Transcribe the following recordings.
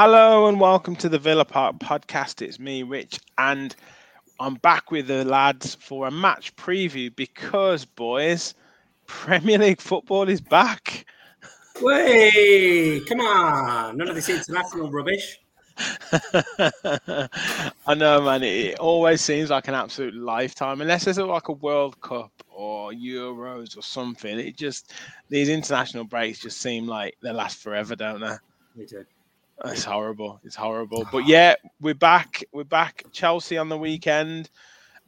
Hello and welcome to the Villa Park podcast. It's me, Rich, and I'm back with the lads for a match preview because, boys, Premier League football is back. Way, come on! None of this international rubbish. I know, man. It always seems like an absolute lifetime, unless there's like a World Cup or Euros or something. It just these international breaks just seem like they last forever, don't they? They do. It's horrible. It's horrible. But yeah, we're back. We're back. Chelsea on the weekend.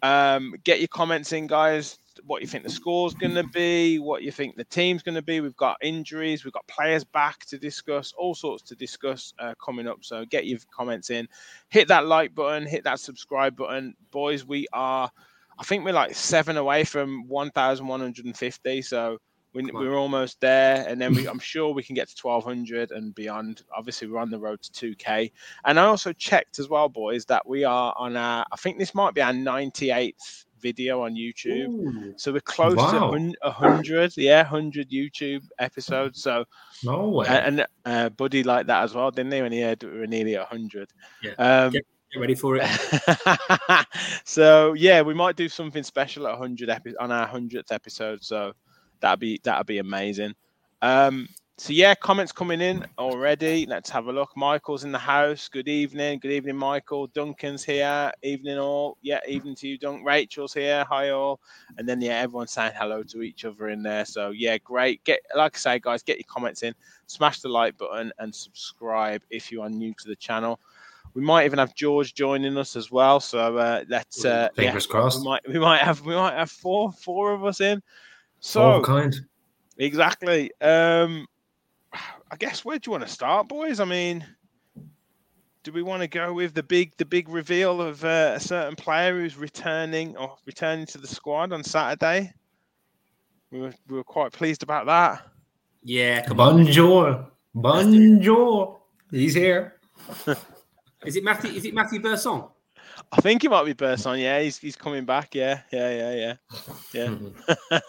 Um, get your comments in, guys. What you think the score's going to be? What you think the team's going to be? We've got injuries. We've got players back to discuss. All sorts to discuss uh, coming up. So get your comments in. Hit that like button. Hit that subscribe button, boys. We are. I think we're like seven away from 1,150. So we, we're almost there, and then we, I'm sure we can get to 1200 and beyond. Obviously, we're on the road to 2k. And I also checked as well, boys, that we are on our. I think this might be our 98th video on YouTube. Ooh, so we're close wow. to 100, yeah, 100 YouTube episodes. So no way. And, uh, Buddy liked that as well, didn't he? When he heard we were nearly 100. Yeah. Um, get, get ready for it. so yeah, we might do something special at 100 epi- on our 100th episode. So that'd be that'd be amazing. Um, so yeah, comments coming in already. Let's have a look. Michael's in the house. Good evening. Good evening, Michael. Duncan's here. Evening all. Yeah, evening to you, Dunk. Rachel's here. Hi all. And then yeah, everyone's saying hello to each other in there. So yeah, great. Get like I say, guys, get your comments in. Smash the like button and subscribe if you are new to the channel. We might even have George joining us as well. So uh, let's uh, fingers yeah, crossed. We might we might have we might have four four of us in. So kind. Exactly. Um, I guess where do you want to start, boys? I mean, do we want to go with the big the big reveal of uh, a certain player who's returning or returning to the squad on Saturday? We were, we were quite pleased about that. Yeah, bonjour, bonjour. He's here. is it Matthew? Is it Matthew Berson? I think it might be Berson. Yeah, he's he's coming back. Yeah, yeah, yeah, yeah,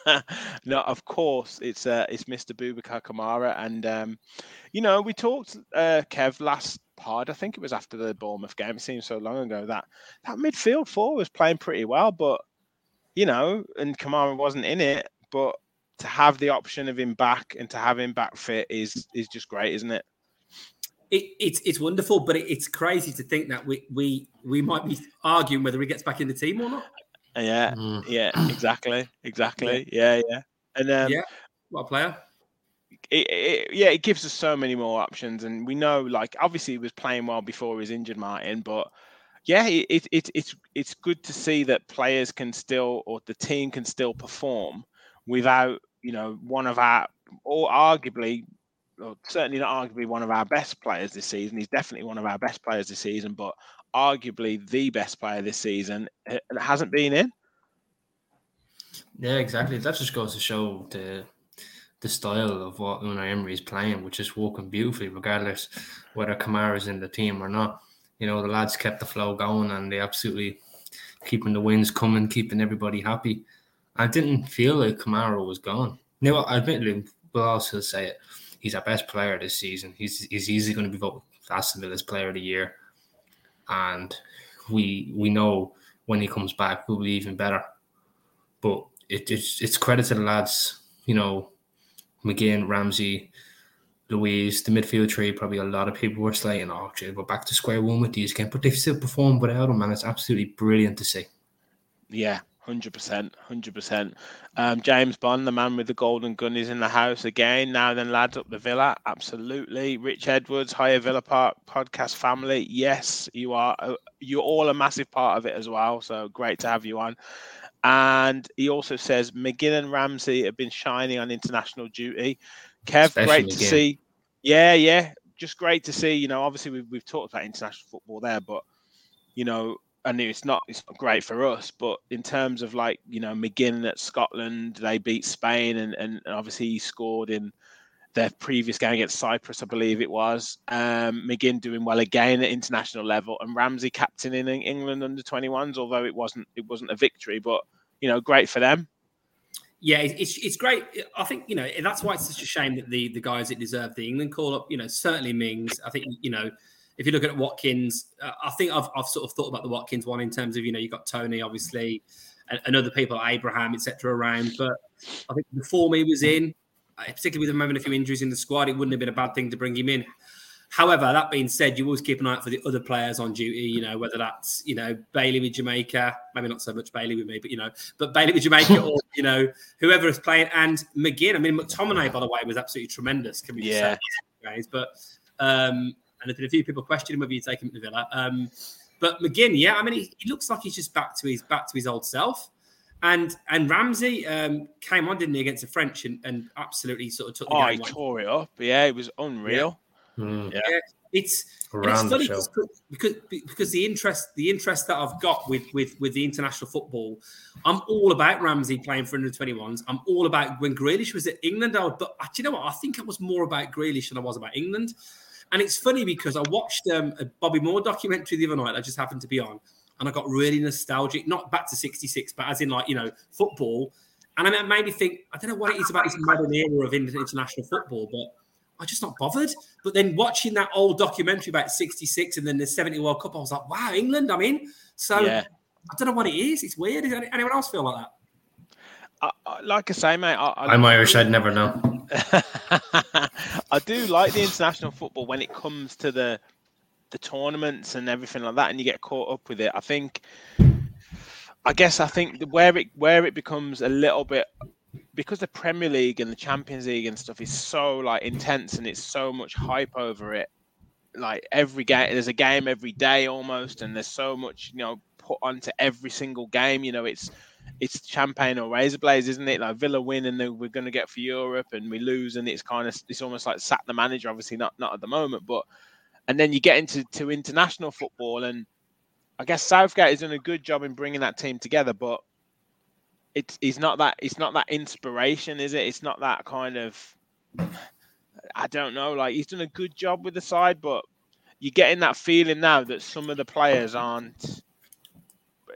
yeah. no, of course it's uh it's Mr. Boubacar Kamara, and um, you know we talked uh Kev last pod. I think it was after the Bournemouth game. It seems so long ago that that midfield four was playing pretty well, but you know, and Kamara wasn't in it, but to have the option of him back and to have him back fit is is just great, isn't it? It, it's it's wonderful, but it, it's crazy to think that we we we might be arguing whether he gets back in the team or not. Yeah, mm. yeah, exactly, exactly. Yeah, yeah, yeah. and um, yeah, what a player. It, it, yeah, it gives us so many more options, and we know, like, obviously, he was playing well before he was injured, Martin. But yeah, it, it it's it's good to see that players can still, or the team can still perform without, you know, one of our, or arguably well, certainly not arguably one of our best players this season. He's definitely one of our best players this season, but arguably the best player this season hasn't been in. Yeah, exactly. That just goes to show the the style of what Unai Emery is playing, which is working beautifully, regardless whether Kamara's in the team or not. You know, the lads kept the flow going and they absolutely keeping the wins coming, keeping everybody happy. I didn't feel like Kamara was gone. Now, admittedly, we'll also say it he's our best player this season. He's he's easily going to be voted Aston Villa's Player of the Year, and we we know when he comes back we'll be even better. But it, it's it's credit to the lads, you know, McGinn, Ramsey, Luiz, the midfield tree. Probably a lot of people were slating, oh, we're back to square one with these games, but they've still performed without him, and it's absolutely brilliant to see. Yeah, Hundred percent, hundred percent. Um, James Bond, the man with the golden gun, is in the house again. Now then, lads, up the villa, absolutely. Rich Edwards, Higher Villa Park podcast family. Yes, you are. Uh, you're all a massive part of it as well. So great to have you on. And he also says McGinn and Ramsey have been shining on international duty. Kev, Especially great to see. Yeah, yeah, just great to see. You know, obviously we've we've talked about international football there, but you know I knew it's not it's not great for us, but in terms of like you know McGinn at Scotland, they beat Spain, and and obviously he scored in their previous game against Cyprus, I believe it was. Um, McGinn doing well again at international level, and Ramsey captaining England under 21s, although it wasn't it wasn't a victory, but you know great for them. Yeah, it's it's great. I think you know that's why it's such a shame that the the guys that deserve the England call up, you know, certainly Mings. I think you know if you look at Watkins, uh, I think I've, I've sort of thought about the Watkins one in terms of you know you got Toney obviously, and, and other people like Abraham etc. around, but I think the form he was in, uh, particularly with him having a few injuries in the squad, it wouldn't have been a bad thing to bring him in. However, that being said, you always keep an eye out for the other players on duty. You know whether that's you know Bailey with Jamaica, maybe not so much Bailey with me, but you know, but Bailey with Jamaica, or you know whoever is playing, and McGinn. I mean, McTominay, by the way, was absolutely tremendous. Can we yeah. say, but um, and there's been a few people questioning whether you take him to Villa. Um, but McGinn, yeah, I mean, he, he, looks like he's just back to his back to his old self. And and Ramsey um, came on, didn't he, against the French and, and absolutely sort of took the oh, game. he tore it up. Yeah, it was unreal. Yeah. Mm. yeah. It's, it's funny because, because because the interest the interest that I've got with with with the international football, I'm all about Ramsey playing for under 21s. I'm all about when Grealish was at England. I would, but do you know what? I think I was more about Grealish than I was about England. And it's funny because I watched um, a Bobby Moore documentary the other night that just happened to be on, and I got really nostalgic, not back to 66, but as in like, you know, football. And I mean, it made me think, I don't know what it is about this modern era of international football, but I'm just not bothered. But then watching that old documentary about 66 and then the 70 World Cup, I was like, wow, England, I'm in. So yeah. I don't know what it is. It's weird. Does anyone else feel like that? I, like I say, mate, I, am Irish. I'd never know. I do like the international football when it comes to the the tournaments and everything like that, and you get caught up with it. I think, I guess, I think where it where it becomes a little bit because the Premier League and the Champions League and stuff is so like intense and it's so much hype over it. Like every game, there's a game every day almost, and there's so much you know put onto every single game. You know, it's it's champagne or razor blades, isn't it? Like Villa win and then we're going to get for Europe and we lose and it's kind of it's almost like sack the manager. Obviously not not at the moment, but and then you get into to international football and I guess Southgate has done a good job in bringing that team together, but it's it's not that it's not that inspiration, is it? It's not that kind of I don't know. Like he's done a good job with the side, but you're getting that feeling now that some of the players aren't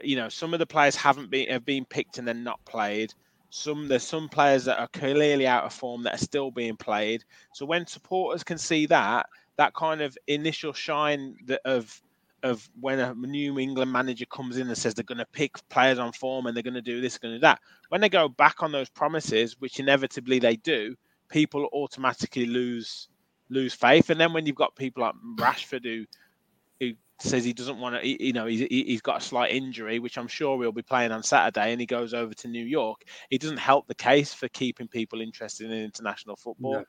you know, some of the players haven't been have been picked and then not played. Some there's some players that are clearly out of form that are still being played. So when supporters can see that, that kind of initial shine of of when a New England manager comes in and says they're going to pick players on form and they're going to do this, going to do that. When they go back on those promises, which inevitably they do, people automatically lose lose faith. And then when you've got people like Rashford who says he doesn't want to, you know, he's, he's got a slight injury, which I'm sure he'll be playing on Saturday, and he goes over to New York. It doesn't help the case for keeping people interested in international football. No.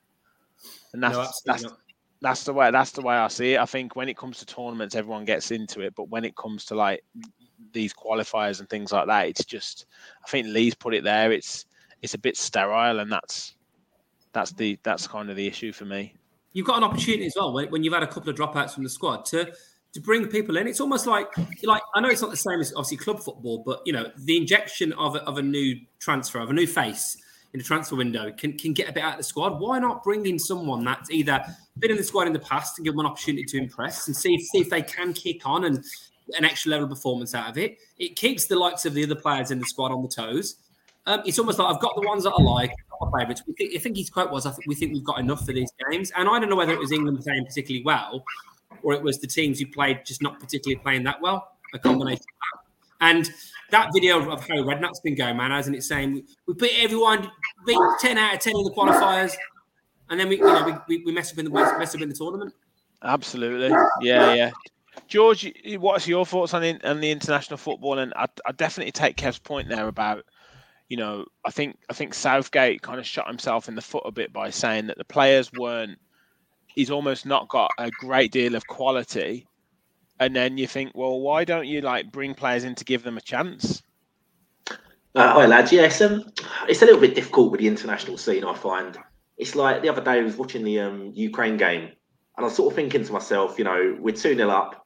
And that's no, that's not. that's the way that's the way I see it. I think when it comes to tournaments, everyone gets into it, but when it comes to like these qualifiers and things like that, it's just I think Lee's put it there. It's it's a bit sterile, and that's that's the that's kind of the issue for me. You've got an opportunity as well when, when you've had a couple of dropouts from the squad to to bring people in. It's almost like like I know it's not the same as obviously club football, but you know the injection of a, of a new transfer of a new face in the transfer window can can get a bit out of the squad. Why not bring in someone that's either been in the squad in the past and give them an opportunity to impress and see if, see if they can kick on and an extra level of performance out of it. It keeps the likes of the other players in the squad on the toes. Um, it's almost like I've got the ones that I like, my favourites. I think his quote was, "I think we think we've got enough for these games." And I don't know whether it was England playing particularly well, or it was the teams who played just not particularly playing that well. A combination of that. And that video of how Redknapp's been going, man, hasn't it? Saying we beat everyone, beat ten out of ten in the qualifiers, and then we, you know, we, we mess up in the mess up in the tournament. Absolutely, yeah, yeah. George, what's your thoughts on the, on the international football? And I, I definitely take Kev's point there about, you know, I think I think Southgate kind of shot himself in the foot a bit by saying that the players weren't he's almost not got a great deal of quality. And then you think, well, why don't you like bring players in to give them a chance? Uh, hi lads, yes, um, it's a little bit difficult with the international scene. I find it's like the other day I was watching the um, Ukraine game, and I was sort of thinking to myself, you know, we're two 0 up.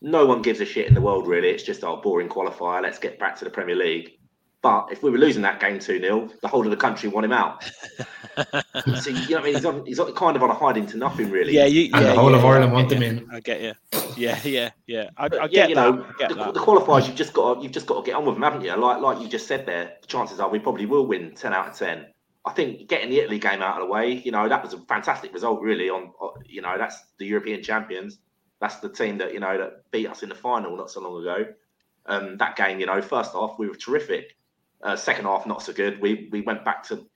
No one gives a shit in the world really. It's just our boring qualifier. Let's get back to the Premier League. But if we were losing that game 2 0, the whole of the country want him out. so, you know what I mean? He's, on, he's kind of on a hiding to nothing, really. Yeah, you, yeah, the whole yeah, of Ireland want him in. I get you. Yeah, yeah, yeah. I, I get yeah, you that. know, get the, that. the, qualifiers you've just got to, you've just got to get on with them, haven't you? Like like you just said there, the chances are we probably will win ten out of ten. I think getting the Italy game out of the way, you know, that was a fantastic result, really. On you know, that's the European champions. That's the team that you know that beat us in the final not so long ago. Um, that game, you know, first half we were terrific. Uh, second half not so good. We we went back to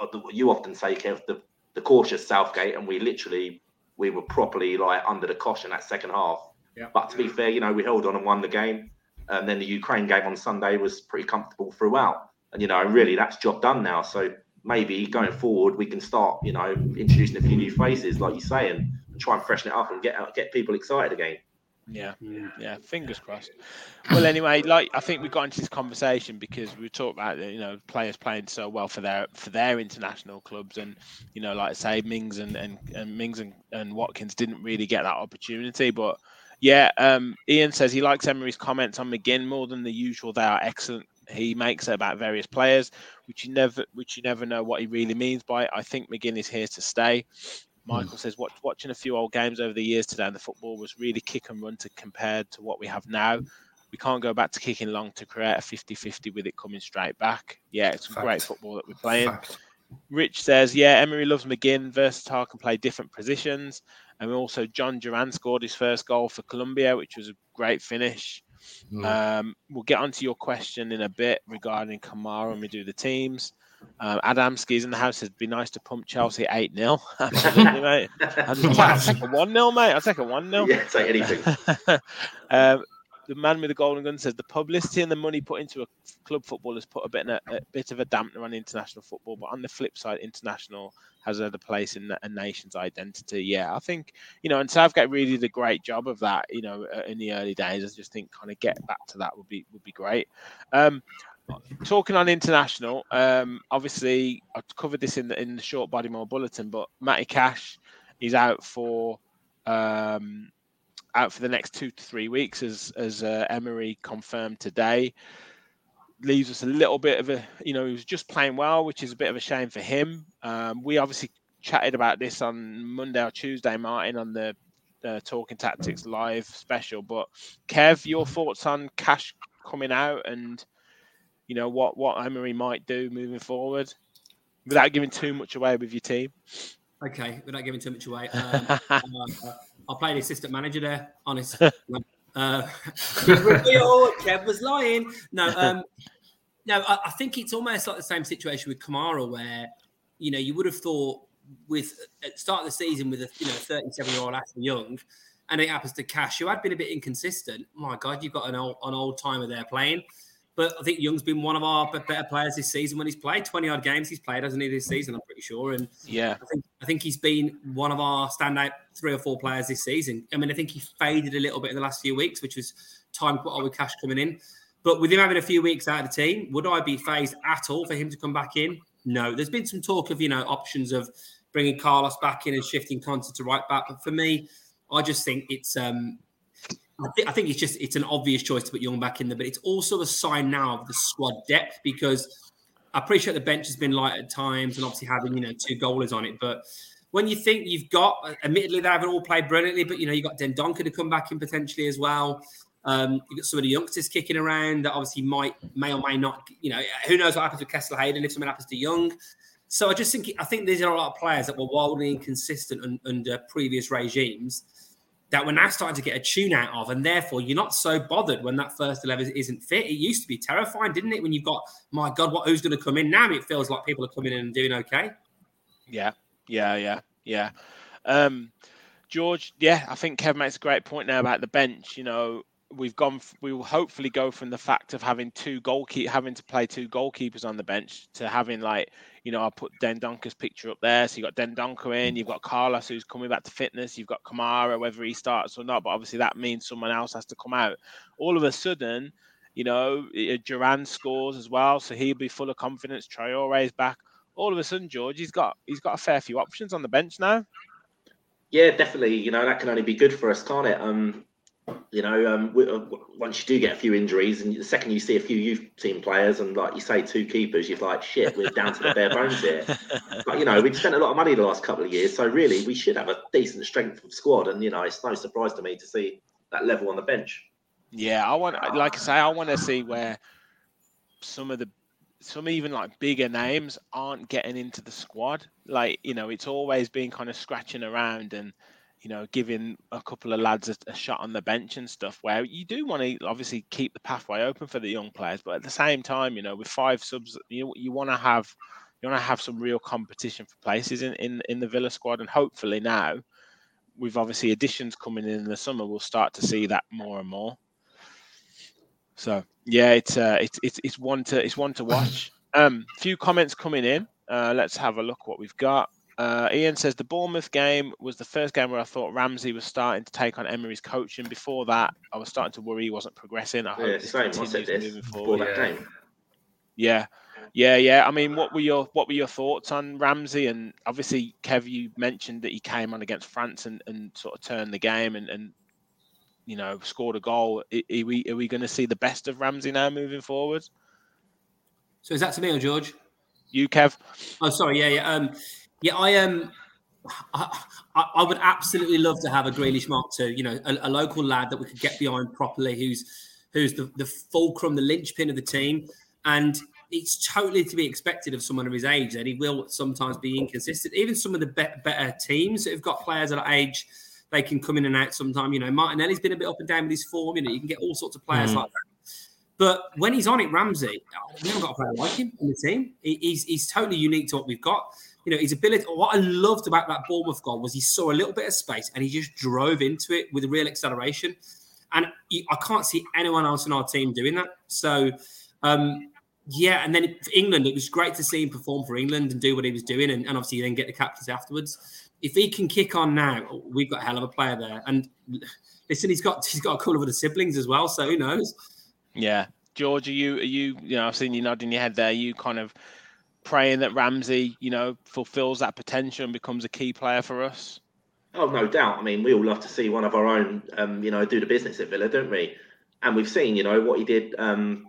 uh, you often say Kev the the cautious Southgate, and we literally we were properly like under the caution that second half. Yeah. But to be fair, you know, we held on and won the game. And then the Ukraine game on Sunday was pretty comfortable throughout. And you know, really that's job done now. So maybe going forward we can start, you know, introducing a few new faces, like you say, and, and try and freshen it up and get get people excited again. Yeah, yeah. Fingers crossed. Well, anyway, like I think we got into this conversation because we talked about you know players playing so well for their for their international clubs, and you know, like I say, Mings and and, and Mings and, and Watkins didn't really get that opportunity, but. Yeah, um, Ian says he likes Emery's comments on McGinn more than the usual. They are excellent. He makes it about various players, which you never, which you never know what he really means by. It. I think McGinn is here to stay. Michael mm. says, Watch, watching a few old games over the years today, and the football was really kick and run to compared to what we have now. We can't go back to kicking long to create a 50 50 with it coming straight back. Yeah, it's Fact. great football that we're playing. Fact. Rich says, Yeah, Emery loves McGinn, versatile, can play different positions. And also, Jhon Durán scored his first goal for Colombia, which was a great finish. Mm. Um, we'll get onto your question in a bit regarding Kamara when we do the teams. Um, Adamski's in the house. It'd be nice to pump Chelsea 8 0. Absolutely, mate. I'll, take a 1 0, mate. I'll take a 1 0. Yeah, take anything. um, the man with the golden gun says the publicity and the money put into a club football has put a bit, a, a bit of a dampener on international football. But on the flip side, international has had a place in a nation's identity. Yeah, I think you know, and Southgate really did a great job of that. You know, uh, in the early days, I just think kind of get back to that would be would be great. Um, talking on international, um, obviously I covered this in the in the short Bodymore bulletin, but Matty Cash is out for um, out for the next two to three weeks, as as uh, Emery confirmed today. Leaves us a little bit of a, you know, he was just playing well, which is a bit of a shame for him. Um, we obviously chatted about this on Monday or Tuesday, Martin, on the uh, Talking Tactics live special. But Kev, your thoughts on Cash coming out and you know what what Emery might do moving forward, without giving too much away with your team. Okay, without giving too much away, um, uh, I'll play the assistant manager there. Honest, uh, Kev was lying. No, um, no, I, I think it's almost like the same situation with Kamara, where you know you would have thought with at the start of the season with a you know 37 year old Ashley Young, and it happens to Cash, who had been a bit inconsistent. My God, you've got an old an old timer there playing. But I think Young's been one of our better players this season when he's played 20 odd games. He's played, hasn't he, this season? I'm pretty sure. And yeah, I think, I think he's been one of our standout three or four players this season. I mean, I think he faded a little bit in the last few weeks, which was time put on with Cash coming in. But with him having a few weeks out of the team, would I be phased at all for him to come back in? No. There's been some talk of, you know, options of bringing Carlos back in and shifting Konsa to right back. But for me, I just think it's um, I think, I think it's just it's an obvious choice to put Young back in there, but it's also a sign now of the squad depth because I appreciate the bench has been light at times and obviously having you know two goalers on it, but when you think you've got, admittedly they haven't all played brilliantly, but you know you've got Dendoncker to come back in potentially as well. Um, you've got some of the youngsters kicking around that obviously might may or may not, you know, who knows what happens with Kesler-Hayden if something happens to Young. So I just think I think these are a lot of players that were wildly inconsistent un, under previous regimes that we're now starting to get a tune out of, and therefore you're not so bothered when that first eleven isn't fit. It used to be terrifying, didn't it? When you've got, my God, what who's going to come in now? It feels like people are coming in and doing okay. Yeah, yeah, yeah, yeah. Um, George, yeah, I think Kevin makes a great point now about the bench. You know, we've gone. We will hopefully go from the fact of having two goalkeep, having to play two goalkeepers on the bench, to having like you know, I'll put Dendoncker's picture up there. So you've got Dendoncker in, you've got Carlos who's coming back to fitness, you've got Kamara, whether he starts or not. But obviously that means someone else has to come out. All of a sudden, you know, Durán scores as well, so he'll be full of confidence. Traore's back. All of a sudden, George, he's got he's got a fair few options on the bench now. Yeah, definitely. You know, that can only be good for us, can't it? Um, you know, um, uh, once you do get a few injuries, and the second you see a few youth team players, and like you say, two keepers, you're like, shit, we're down to the bare bones here. But you know, we've spent a lot of money the last couple of years, so really, we should have a decent strength of squad. And you know, it's no surprise to me to see that level on the bench. Yeah, I want, like I say, I want to see where some of the some even like bigger names aren't getting into the squad. Like you know, it's always been kind of scratching around and you know, giving a couple of lads a, a, shot on the bench and stuff, where you do want to obviously keep the pathway open for the young players, but at the same time, you know, with five subs, you you want to have you want to have some real competition for places in, in in the Villa squad, and hopefully now, with obviously additions coming in, in the summer, we'll start to see that more and more. So yeah, it's uh, it's it's it's one to it's one to watch. Um, few comments coming in. Uh, let's have a look what we've got. Uh, Ian says the Bournemouth game was the first game where I thought Ramsey was starting to take on Emery's coaching. Before that, I was starting to worry he wasn't progressing. I hope yeah, same. I said this moving forward. That game. Yeah, yeah, yeah. I mean, what were your what were your thoughts on Ramsey? And obviously, Kev, you mentioned that he came on against France and, and sort of turned the game and, and you know scored a goal. Are we are we going to see the best of Ramsey now moving forward? So is that to me or George? You, Kev. Oh, sorry. Yeah, yeah. Um, yeah, I um, I, I, would absolutely love to have a Grealish Mark II. You know, a, a, local lad that we could get behind properly, who's who's the, the fulcrum, the linchpin of the team, and it's totally to be expected of someone of his age that he will sometimes be inconsistent. Even some of the be- better teams that have got players at age, they can come in and out sometime. You know, Martinelli's been a bit up and down with his form. You know, you can get all sorts of players mm. like that. But when he's on it, Ramsey, we haven't got a player like him in the team. He's, he's totally unique to what we've got you know, his ability. What I loved about that Bournemouth goal was he saw a little bit of space and he just drove into it with real acceleration. And he, I can't see anyone else in our team doing that. So, um, yeah, and then for England, it was great to see him perform for England and do what he was doing, and, and obviously then get the captains afterwards. If he can kick on now, we've got a hell of a player there. And listen, he's got he's got a couple of other siblings as well, so who knows? Yeah, George, are you are you you know I've seen you nodding your head there. you kind of praying that Ramsey, you know, fulfills that potential and becomes a key player for us? Oh, no doubt. I mean, we all love to see one of our own, um, you know, do the business at Villa, don't we? And we've seen, you know, what he did, um,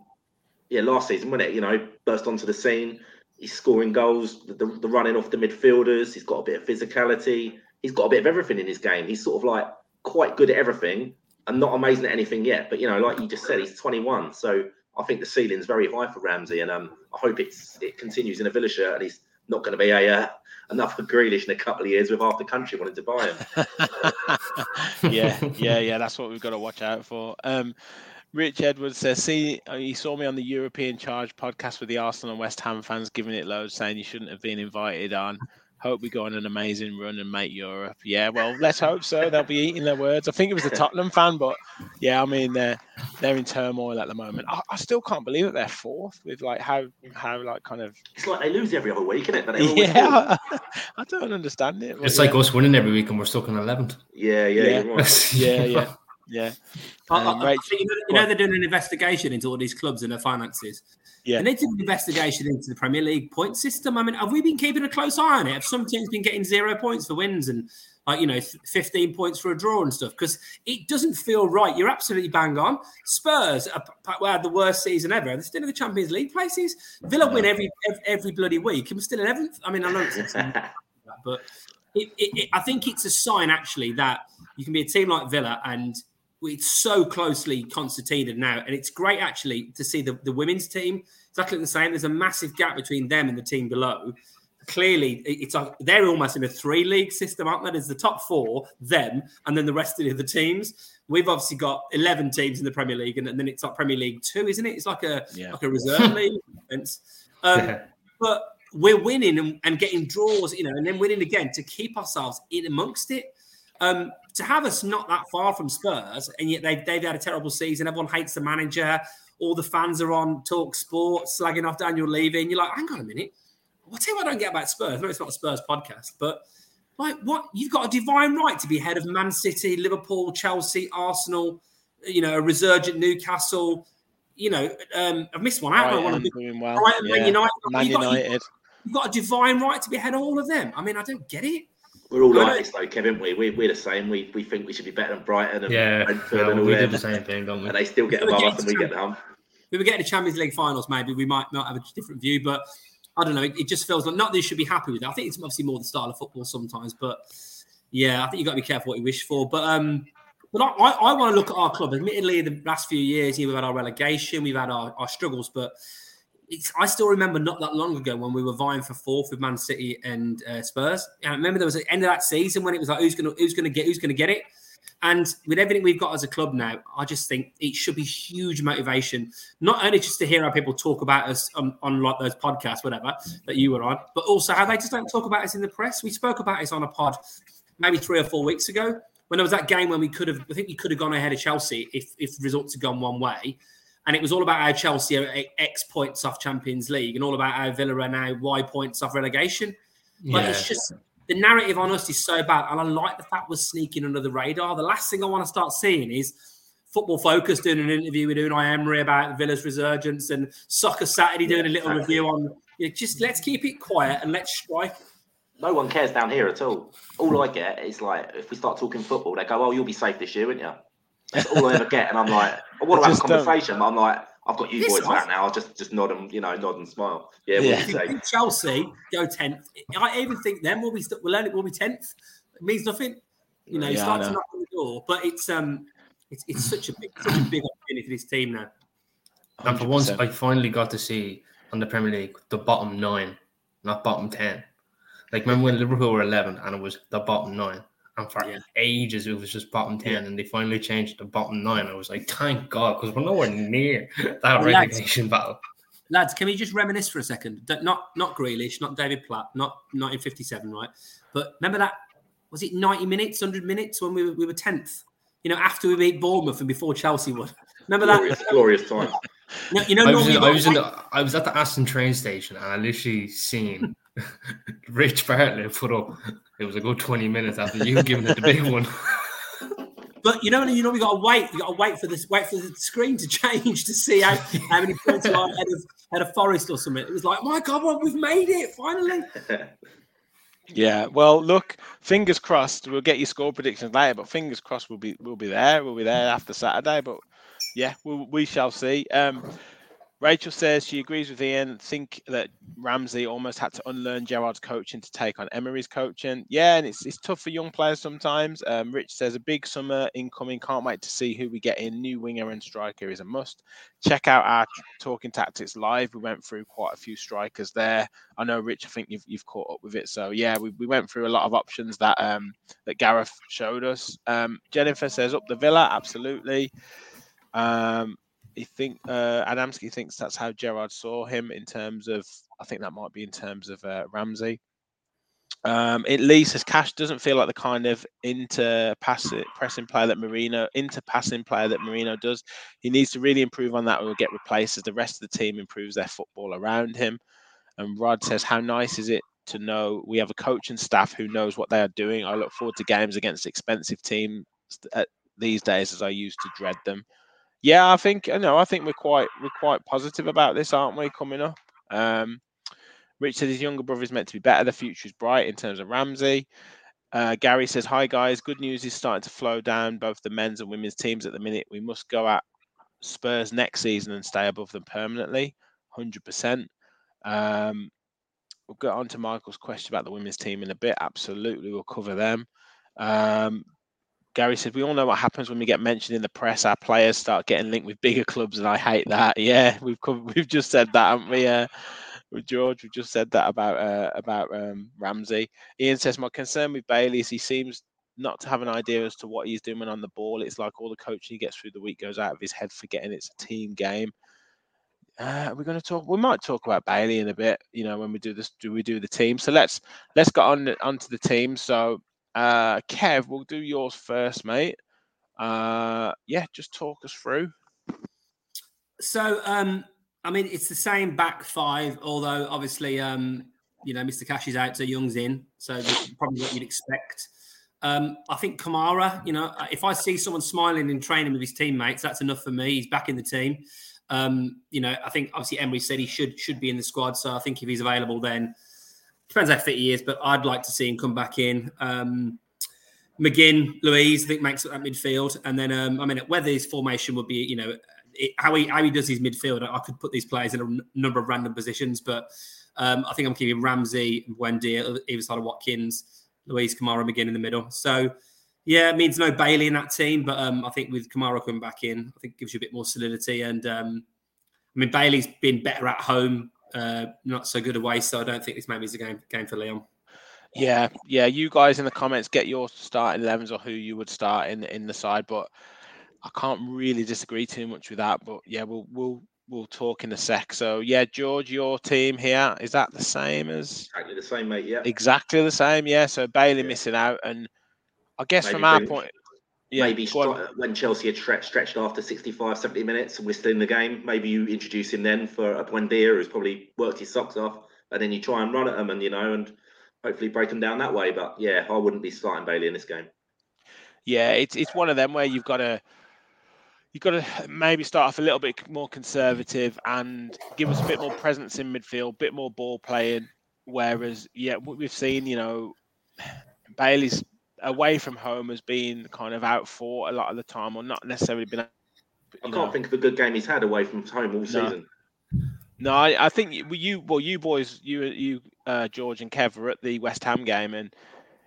yeah, last season, wasn't it? You know, burst onto the scene. He's scoring goals, the, the running off the midfielders. He's got a bit of physicality. He's got a bit of everything in his game. He's sort of like quite good at everything and not amazing at anything yet. But you know, like you just said, he's 21, so I think the ceiling's very high for Ramsey, and um, I hope it's it continues in a Villa shirt, and he's not going to be a uh, enough for Grealish in a couple of years with half the country wanting to buy him. yeah, yeah, yeah. That's what we've got to watch out for. Um, Rich Edwards says, "See, uh, he saw me on the European Charge podcast with the Arsenal and West Ham fans, giving it loads, saying you shouldn't have been invited on hope we go on an amazing run and make Europe. Yeah, well, let's hope so. They'll be eating their words. I think it was a Tottenham fan, but yeah, I mean they're they're in turmoil at the moment. I, I still can't believe that they're fourth with like how how like kind of. It's like they lose every other week, isn't it? But yeah, I, don't understand it. It's yeah. like us winning every week and we're stuck in eleventh. Yeah, yeah, yeah, right. yeah, yeah. Yeah. Um, I, I, you know, you know they're doing an investigation into all these clubs and their finances. Yeah. And they did an investigation into the Premier League point system. I mean, have we been keeping a close eye on it? Have some teams been getting zero points for wins and like you know, 15 points for a draw and stuff? Because it doesn't feel right. You're absolutely bang on. Spurs are, had the worst season ever. They're still in the Champions League places. Villa win every every, every bloody week, and we're still in every. I mean, I know it's but it, it, it, I think it's a sign actually that you can be a team like Villa and it's so closely constituted now, and it's great actually to see the, the women's team exactly the same. There's a massive gap between them and the team below. Clearly, it's like they're almost in a three league system, aren't they? There's the top four, them, and then the rest of the other teams. We've obviously got 11 teams in the Premier League, and, then it's like Premier League two, isn't it? It's like a yeah. like a reserve league. Um, but we're winning and, and, getting draws, you know, and then winning again to keep ourselves in amongst it. Um, to have us not that far from Spurs, and yet they've, they've had a terrible season. Everyone hates the manager. All the fans are on Talk Sport slagging off Daniel Levy. And you're like, hang on a minute. I'll tell you what I don't get about Spurs. No, it's not a Spurs podcast, but like what? You've got a divine right to be head of Man City, Liverpool, Chelsea, Arsenal, you know, a resurgent Newcastle. You know, um, I've missed one out. Brighton, I doing well. Brighton, yeah. Man United. Man you've United. Got, you've got a divine right to be head of all of them. I mean, I don't get it. We're all like this though, Kevin. We we we're the same. We we think we should be better than Brighton and yeah, Brentford and all we them. the same thing, don't we? And they still get above us, and we get them. We were getting the Champions League finals, maybe we might not have a different view, but I don't know. It, it just feels like not that you should be happy with it. I think it's obviously more the style of football sometimes, but yeah, I think you've got to be careful what you wish for. But um, but I, I, I want to look at our club. Admittedly, the last few years, we've had our relegation, we've had our, our struggles, but I still remember not that long ago when we were vying for fourth with Man City and uh, Spurs. And I remember there was an end of that season when it was like, who's going to who's to get who's to get it. And with everything we've got as a club now, I just think it should be huge motivation, not only just to hear how people talk about us on, on like those podcasts, whatever that you were on, but also how they just don't talk about us in the press. We spoke about this on a pod maybe three or four weeks ago when there was that game when we could have, I think we could have gone ahead of Chelsea if if results had gone one way. And it was all about how Chelsea are X points off Champions League and all about how Villa are now Y points off relegation. But yeah. it's just the narrative on us is so bad. And I like the fact we're sneaking under the radar. The last thing I want to start seeing is Football Focus doing an interview with Unai Emery about Villa's resurgence and Soccer Saturday doing a little review on. You know, just let's keep it quiet and let's strike. No one cares down here at all. All I get is like, if we start talking football, they go, "Oh, you'll be safe this year, won't you?" That's all I ever get, and I'm like, I want to have a conversation, but I'm like, I've got you boys back now. I'll just just nod and you know nod and smile. Yeah, yeah. Chelsea go tenth. I even think then we'll be we'll only will be tenth. It means nothing. You know, yeah, start to knock on the door, but it's um, it's, it's such a big such a big opportunity for this team now. 100%. And for once, I finally got to see on the Premier League the bottom nine, not bottom ten. Like remember when Liverpool were eleven and it was the bottom nine. And for yeah. ages, it was just bottom 10, yeah. and they finally changed to bottom nine. I was like, thank God, because we're nowhere near that well, relegation lads, battle. Lads, can we just reminisce for a second? Not not Grealish, not David Platt, not 1957, right? But remember that, was it 90 minutes, 100 minutes when we were, we were 10th? You know, after we beat Bournemouth and before Chelsea won. Remember glorious, that? Glorious time. No, you know, I was, in, I was, in the, I was at the Aston train station and I literally seen Rich Bartlett put up. It was a good 20 minutes after you giving it the big one. But you know, you know, we got to wait. You got to wait for this, wait for the screen to change to see how, how many points you are ahead of ahead of Forest or something. It was like, my God, well, we've made it finally. Yeah, well, look, fingers crossed. We'll get your score predictions later, but fingers crossed we'll be we'll be there. We'll be there after Saturday. But yeah, we, we shall see. Um, Rachel says she agrees with Ian. Think that Ramsey almost had to unlearn Gerrard's coaching to take on Emery's coaching. Yeah, and it's, it's tough for young players sometimes. Um, Rich says a big summer incoming. Can't wait to see who we get in. New winger and striker is a must. Check out our Talking Tactics live. We went through quite a few strikers there. I know, Rich. I think you've, you've caught up with it. So yeah, we, we went through a lot of options that um, that Gareth showed us. Um, Jennifer says up the Villa. Absolutely. Um, he think uh, Adamski thinks that's how Gerrard saw him in terms of. I think that might be in terms of uh, Ramsey. Um, at least as Cash doesn't feel like the kind of inter pressing player that Moreno inter passing player that Moreno does. He needs to really improve on that or get replaced as the rest of the team improves their football around him. And Rod says, How nice is it to know we have a coach and staff who knows what they are doing? I look forward to games against expensive teams these days as I used to dread them yeah, I think you know, I think we're quite we're quite positive about this, aren't we? Coming up, um, Rich said his younger brother is meant to be better. The future is bright in terms of Ramsey. Uh, Gary says, "Hi guys, good news is starting to flow down both the men's and women's teams at the minute. We must go at Spurs next season and stay above them permanently, hundred percent." Um, we'll get on to Michael's question about the women's team in a bit. Absolutely, we'll cover them. Um, Gary said, we all know what happens when we get mentioned in the press. Our players start getting linked with bigger clubs, and I hate that. Yeah, we've come, we've just said that, haven't we? Uh, with George, we've just said that about uh, about um, Ramsey. Ian says, my concern with Bailey is he seems not to have an idea as to what he's doing on the ball. It's like all the coaching he gets through the week goes out of his head, forgetting it's a team game. Uh, we're going to talk. We might talk about Bailey in a bit. You know, when we do this, do we do the team? So let's let's get on onto the team. So uh, Kev, we'll do yours first, mate. Uh, yeah, just talk us through. So, um, I mean, it's the same back five, although obviously, um, you know, Mr. Cash is out, so Young's in. So probably what you'd expect. Um, I think Kamara, you know, uh, if I see someone smiling in training with his teammates, that's enough for me. He's back in the team. Um, you know, I think obviously Emery said he should should be in the squad. So I think if he's available, then depends how fit he is, but I'd like to see him come back in. Um, McGinn, Luiz, I think makes up that midfield, and then um, I mean whether his formation would be, you know, it, how he how he does his midfield. I could put these players in a n- number of random positions, but um, I think I'm keeping Ramsey, Buendia, either side of Watkins, Luiz, Kamara, McGinn in the middle. So yeah, it means no Bailey in that team, but um, I think with Kamara coming back in, I think gives you a bit more solidity and. Um, I mean, Bailey's been better at home, uh, not so good away. So I don't think this maybe is a game game for Leon. Yeah, yeah. You guys in the comments get your starting elevens or who you would start in in the side, but I can't really disagree too much with that. But yeah, we'll we'll we'll talk in a sec. So yeah, George, your team here is that the same as exactly the same, mate. Yeah, exactly the same. Yeah. So Bailey yeah. missing out, and I guess maybe from our point, yeah, maybe when Chelsea had stretched, stretched after 65, 70 minutes and we're still in the game, maybe you introduce him then for a Buendia who's probably worked his socks off, and then you try and run at them and you know and hopefully break them down that way. But yeah, I wouldn't be starting Bailey in this game. Yeah, it's it's one of them where you've got to you've got to maybe start off a little bit more conservative and give us a bit more presence in midfield, a bit more ball playing. Whereas, yeah, what we've seen, you know, Bailey's away from home has been kind of out for a lot of the time, or not necessarily been. I can't know. think of a good game he's had away from home all no. season. No, I, I think you, you, well, you boys, you, you, uh, George and Kev were at the West Ham game, and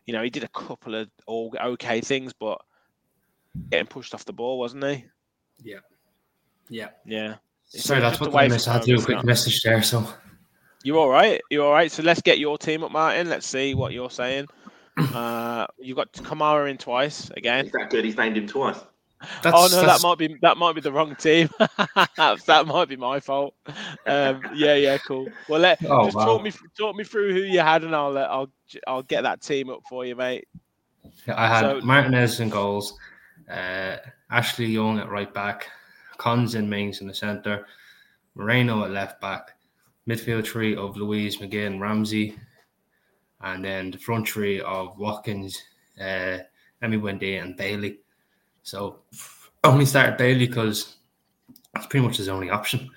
you know he did a couple of all okay things, but getting pushed off the ball, wasn't he? Yeah. Yeah. Yeah. Sorry, that's what I missed. I had to do a quick message there. So you all right? You all right? So let's get your team up, Martin. Let's see what you're saying. Uh, you've got Kamara in twice again. Is that good? He's named him twice. That's, oh no, that's... that might be that might be the wrong team. that might be my fault. Um, yeah, yeah, cool. Well, let oh, just wow. talk me talk me through who you had, and I'll I'll I'll get that team up for you, mate. Yeah, I had so, Martinez in goals, uh, Ashley Young at right back, Cons and Mings in the centre, Moreno at left back, midfield three of Luiz McGinn, Ramsey, and then the front three of Watkins, uh, Emi Buendia, and Bailey. So only started Bailey because that's pretty much his only option.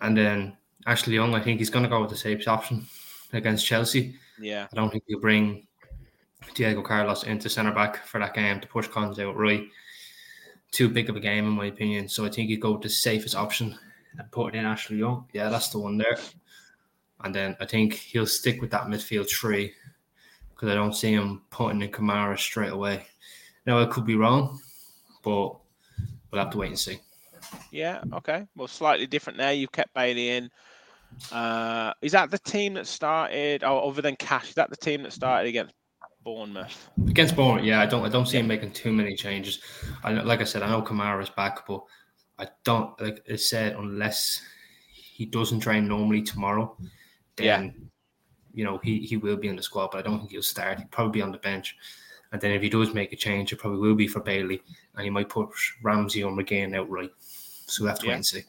And then Ashley Young, I think he's going to go with the safe option against Chelsea. Yeah. I don't think he'll bring Diego Carlos into centre back for that game to push Cons out right. Too big of a game, in my opinion. So I think you go with the safest option and put in Ashley Young. Yeah, that's the one there. And then I think he'll stick with that midfield three because I don't see him putting in Kamara straight away. Now, I could be wrong, but we'll have to wait and see. Yeah, okay. Well, slightly different there. You've kept Bailey in. Uh, is that the team that started, oh, other than Cash, is that the team that started against Bournemouth. Against Bournemouth, yeah, I don't I don't see him making too many changes. I like I said, I know Kamara's back, but I don't like I said unless he doesn't train normally tomorrow, then yeah. you know he, he will be in the squad, but I don't think he'll start. He'll probably be on the bench. And then if he does make a change, it probably will be for Bailey, and he might push Ramsey or McGinn outright. So we'll have to yeah. wait and see.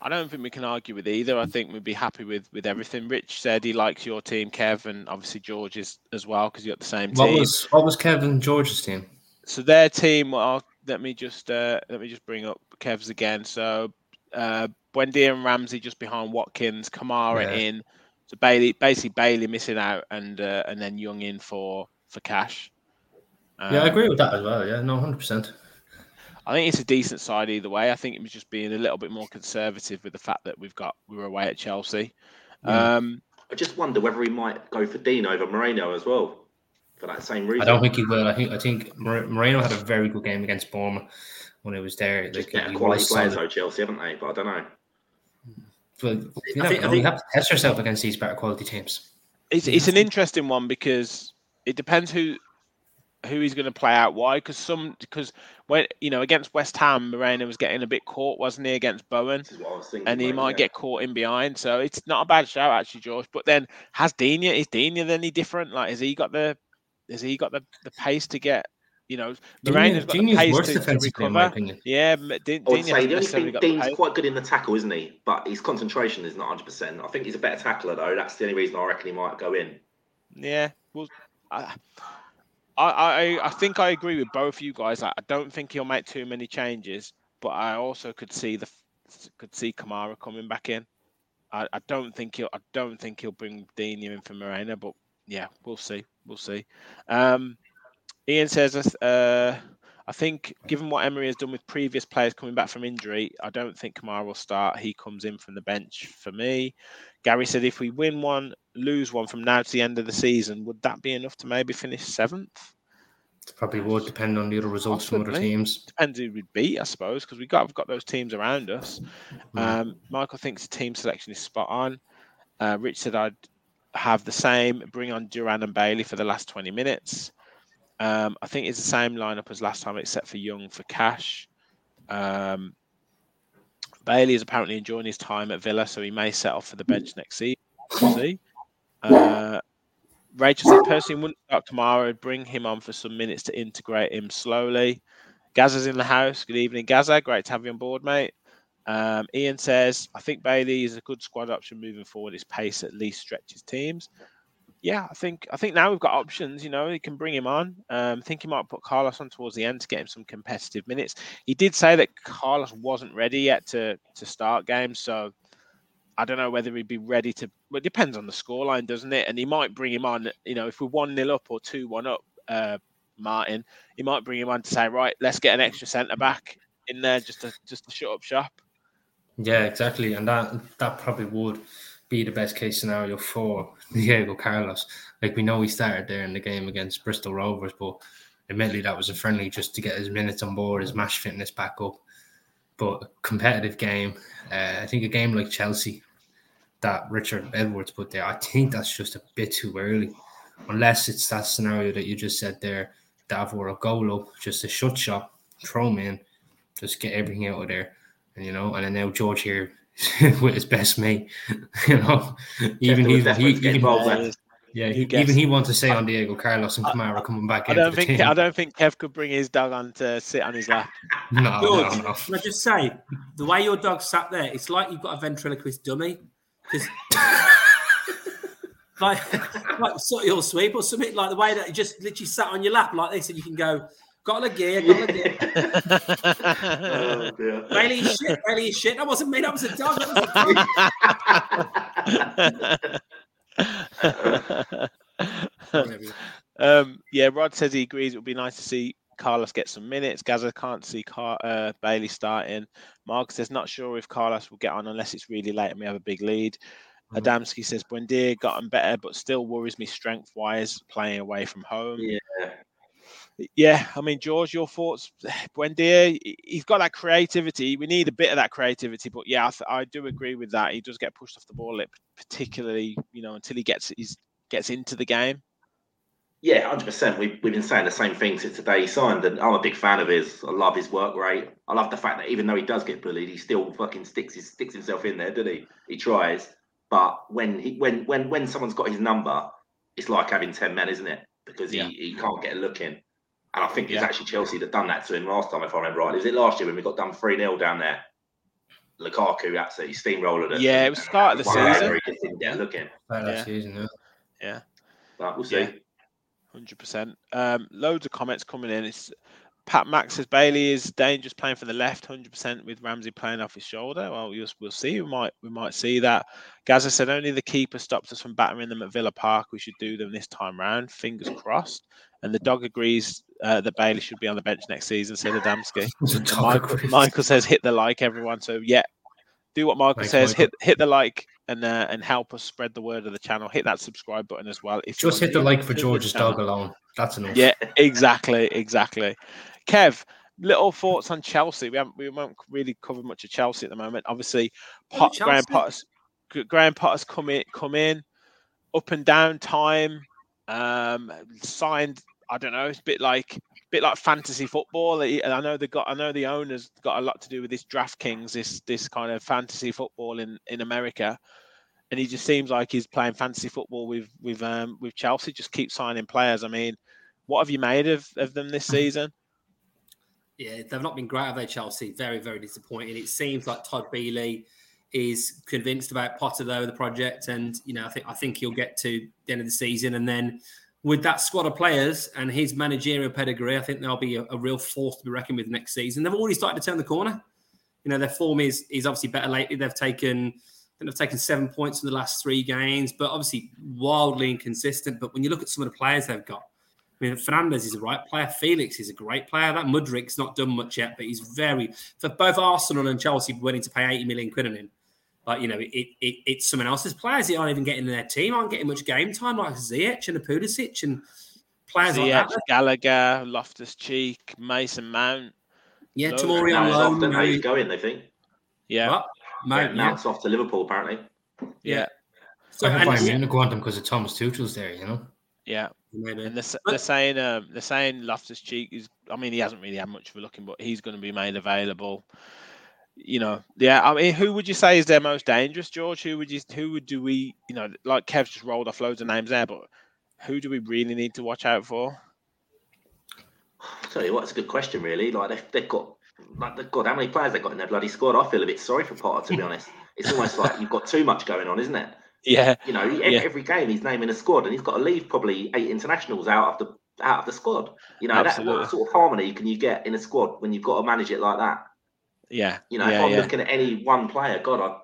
I don't think we can argue with either. I think we'd be happy with with everything. Rich said he likes your team, Kev, and obviously George's as well because you got the same what team. Was, what was Kevin George's team? So their team. Well, let me just uh, let me just bring up Kev's again. So uh, Buendia and Ramsey just behind Watkins, Kamara yeah. in. So Bailey, basically Bailey missing out, and uh, and then Young in for for Cash. Um, yeah, I agree with that as well. Yeah, no, hundred percent. I think it's a decent side either way. I think it was just being a little bit more conservative with the fact that we've got we were away at Chelsea. Yeah. Um, I just wonder whether he might go for Digne over Moreno as well for that same reason. I don't think he will. I think I think Moreno had a very good game against Bournemouth when it was there. Just like, better quality players though, Chelsea, haven't they? But I don't know. But you, know, think, you have to test yourself against these better quality teams. It's it's an interesting one because it depends who who he's going to play out. Why? Because some because when you know against West Ham, Moreno was getting a bit caught, wasn't he, against Bowen? and he might yeah. get caught in behind. So it's not a bad shout actually, George. But then has Digne is Digne any different? Like has he got the has he got the, the pace to get? You know, Moreno's got the pace to, to recover. Yeah, D- I would say the only thing Digne's quite good in the tackle, isn't he? But his concentration is not 100. percent I think he's a better tackler though. That's the only reason I reckon he might go in. Yeah, well, I, I, I, I think I agree with both you guys. I, I don't think he'll make too many changes, but I also could see the could see Kamara coming back in. I, I don't think he'll I don't think he'll bring Digne in for Moreno, but yeah, we'll see. We'll see. Um, Ian says, uh, I think given what Emery has done with previous players coming back from injury, I don't think Kamara will start. He comes in from the bench for me. Gary said, if we win one, lose one from now to the end of the season, would that be enough to maybe finish seventh? Probably would depend on the other results from other teams. Depends who we beat, I suppose, because we got we've got those teams around us. Mm. Um, Michael thinks the team selection is spot on. Uh, Rich said I'd have the same, bring on Duran and Bailey for the last 20 minutes. Um, I think it's the same lineup as last time, except for Young for Cash. Um, Bailey is apparently enjoying his time at Villa, so he may set off for the bench next season. See. Uh, Rachel said personally wouldn't start Kamara, bring him on for some minutes to integrate him slowly. Gaza's in the house. Good evening, Gaza. Great to have you on board, mate. Um, Ian says, I think Bailey is a good squad option moving forward. His pace at least stretches teams. Yeah, I think I think now we've got options. You know, he can bring him on. Um, I think he might put Carlos on towards the end to get him some competitive minutes. He did say that Carlos wasn't ready yet to to start games, so I don't know whether he'd be ready to. Well, it depends on the scoreline, doesn't it? And he might bring him on. You know, if we're one 0 up or two one up, uh, Martin, he might bring him on to say, right, let's get an extra centre back in there just to just to shut up shop. Yeah, exactly, and that that probably would be the best case scenario for Diego Carlos. Like we know he started there in the game against Bristol Rovers, but admittedly that was a friendly just to get his minutes on board, his match fitness back up. But a competitive game, uh, I think a game like Chelsea that Richard Edwards put there, I think that's just a bit too early, unless it's that scenario that you just said there, Davor or Golo, just a shut shot, throw him in, just get everything out of there and you know, and then now George here with his best mate, you know, even he, he, he, involved. yeah, He he, even he wants to say on Diego Carlos and Kamara coming back. I don't think team. I don't think Kev could bring his dog on to sit on his lap. No, George, no, no. can I just say, the way your dog sat there, it's like you've got a ventriloquist dummy. Like, like sort your sweep or something, like the way that it just literally sat on your lap like this, and you can go, got a gear, got a gear. Oh, dear. Bailey shit, Bailey shit. That wasn't me, that was a dog. That was a dog. um, yeah, Rod says he agrees. It would be nice to see Carlos get some minutes. Gaza can't see Car- uh, Bailey starting. Mark says not sure if Carlos will get on unless it's really late and we have a big lead. Mhm. Adamski says Buendia gotten better, but still worries me strength wise playing away from home. Yeah. Yeah, I mean, George, your thoughts? Buendia, he- he's got that creativity. We need a bit of that creativity, but yeah, I, th- I do agree with that. He does get pushed off the ball, particularly you know until he gets he's gets into the game. Yeah, hundred percent. We've we've been saying the same thing since the day he signed, and I'm a big fan of his. I love his work rate. I love the fact that even though he does get bullied, he still fucking sticks his sticks himself in there, doesn't he? He tries, but when he when when when someone's got his number, it's like having ten men, isn't it? Because he, Yeah. he can't get a look in. And I think it's Yeah. actually Chelsea that done that to him last time, if I remember right. Was it last year when we got done three 0 down there? Lukaku absolutely steamrolled it. Yeah, it was start of the One season. where He just didn't get a look in. That Yeah. season, yeah. But we'll see. Yeah. Hundred percent. Um, loads of comments coming in. It's Pat Max says Bailey is dangerous playing for the left, hundred percent with Ramsey playing off his shoulder. Well, we'll, we'll see. We might we might see that. Gaza said only the keeper stopped us from battering them at Villa Park. We should do them this time round. Fingers crossed. And the dog agrees uh, that Bailey should be on the bench next season. Said Adamski. The And dog Michael. Michael says hit the like everyone. So yeah, do what Michael Thanks, says. Michael. Hit hit the like and uh, and help us spread the word of the channel. Hit that subscribe button as well. If Just hit the like for George's dog alone. That's enough. Yeah, exactly, exactly. Kev, little thoughts on Chelsea. We haven't we won't really cover much of Chelsea at the moment. Obviously, Oh, Pot, Graham Potter's G- Graham Potter's come in come in, up and down time. Um, signed. I don't know. It's a bit like bit like fantasy football. And I know they got. I know the owners got a lot to do with this DraftKings, this this kind of fantasy football in in America. And he just seems like he's playing fantasy football with with um with Chelsea. Just keep signing players. I mean, what have you made of, of them this season? Yeah, they've not been great, have they, Chelsea? Very, very disappointing. It seems like Todd Boehly is convinced about Potter though, the project, and you know, I think I think he'll get to the end of the season, and then with that squad of players and his managerial pedigree, I think they'll be a, a real force to be reckoned with next season. They've already started to turn the corner. You know, their form is is obviously better lately. They've taken I think they've taken seven points in the last three games, but obviously wildly inconsistent. But when you look at some of the players they've got, I mean, Fernandez is a right player. Felix is a great player. That Mudryk's not done much yet, but he's very for both Arsenal and Chelsea willing to pay 80 million quid on him. Like, you know, it, it it's someone else's players that aren't even getting in their team, aren't getting much game time, like Ziyech and Pulisic and players like that. Gallagher, Loftus Cheek, Mason Mount. Yeah, Loads. Tomori on loan. off, don't they? maybe- He's going, they think. Yeah, What? Yeah, Mount, yeah. Mount's off to Liverpool, apparently. yeah, So, I think and Bayern it's- Munich want him because of Thomas Tuchel's there, you know. yeah. maybe. And they're, they're saying um, they're saying Loftus Cheek is. I mean, he hasn't really had much of a looking, but he's going to be made available. You know, yeah. I mean, who would you say is their most dangerous, George? Who would you? Who would do we? You know, like Kev just rolled off loads of names there, but who do we really need to watch out for? I'll tell you what, it's a good question, really. Like they've, they've got, like they've got how many players they've got in their bloody squad? I feel a bit sorry for Potter, to be honest. It's almost like you've got too much going on, isn't it? Yeah, You know, every, Yeah. every game he's naming a squad, and he's got to leave probably eight internationals out of the out of the squad. You know, that, what sort of harmony can you get in a squad when you've got to manage it like that? Yeah. You know, yeah, if I'm yeah. looking at any one player, God, I,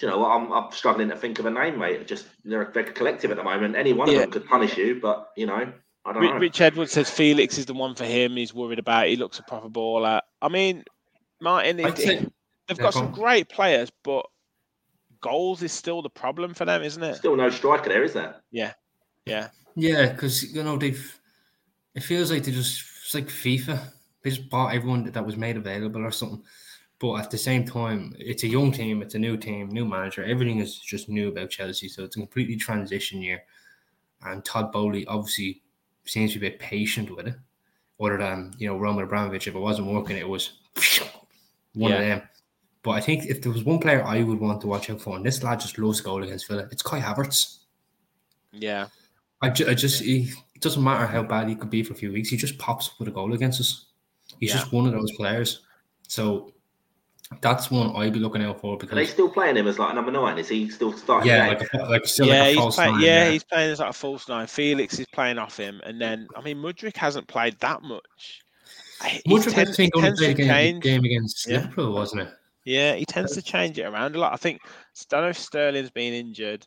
you know? I'm, I'm struggling to think of a name, mate. Just they're, they're collective at the moment. Any one Yeah. of them could punish you, but you know, I don't Ri- know. Rich Edwards says Felix is the one for him. He's worried about. He looks a proper baller. I mean, Martin, I'd it- say- they've got some great players, but goals is still the problem for them, isn't it? Still no striker there, is there? Yeah, yeah, Yeah, because you know they've. It feels like they just it's like FIFA. They just bought everyone that was made available or something. But at the same time, it's a young team, it's a new team, new manager. Everything is just new about Chelsea, so it's a completely transition year. And Todd Boehly obviously seems to be a bit patient with it. Other than you know Roman Abramovich, if it wasn't working, it was one of them. But I think if there was one player I would want to watch out for, and this lad just loves goal against Villa, it's Kai Havertz. yeah, I, ju- I just he, it doesn't matter how bad he could be for a few weeks. He just pops up with a goal against us. He's Yeah. just one of those players. So that's one I'd be looking out for Are they because still playing him as like number nine? Is he still starting? yeah, like a, like still yeah. like a he's false playing. nine, Yeah, he's playing as like a false nine. Felix is playing off him, and then I mean, Mudryk hasn't played that much. I- he Mudryk, I tends- think only played to game, change. game against Yeah. Liverpool, wasn't it? Yeah, he tends to change it around a lot. I think I don't know if Sterling's been injured.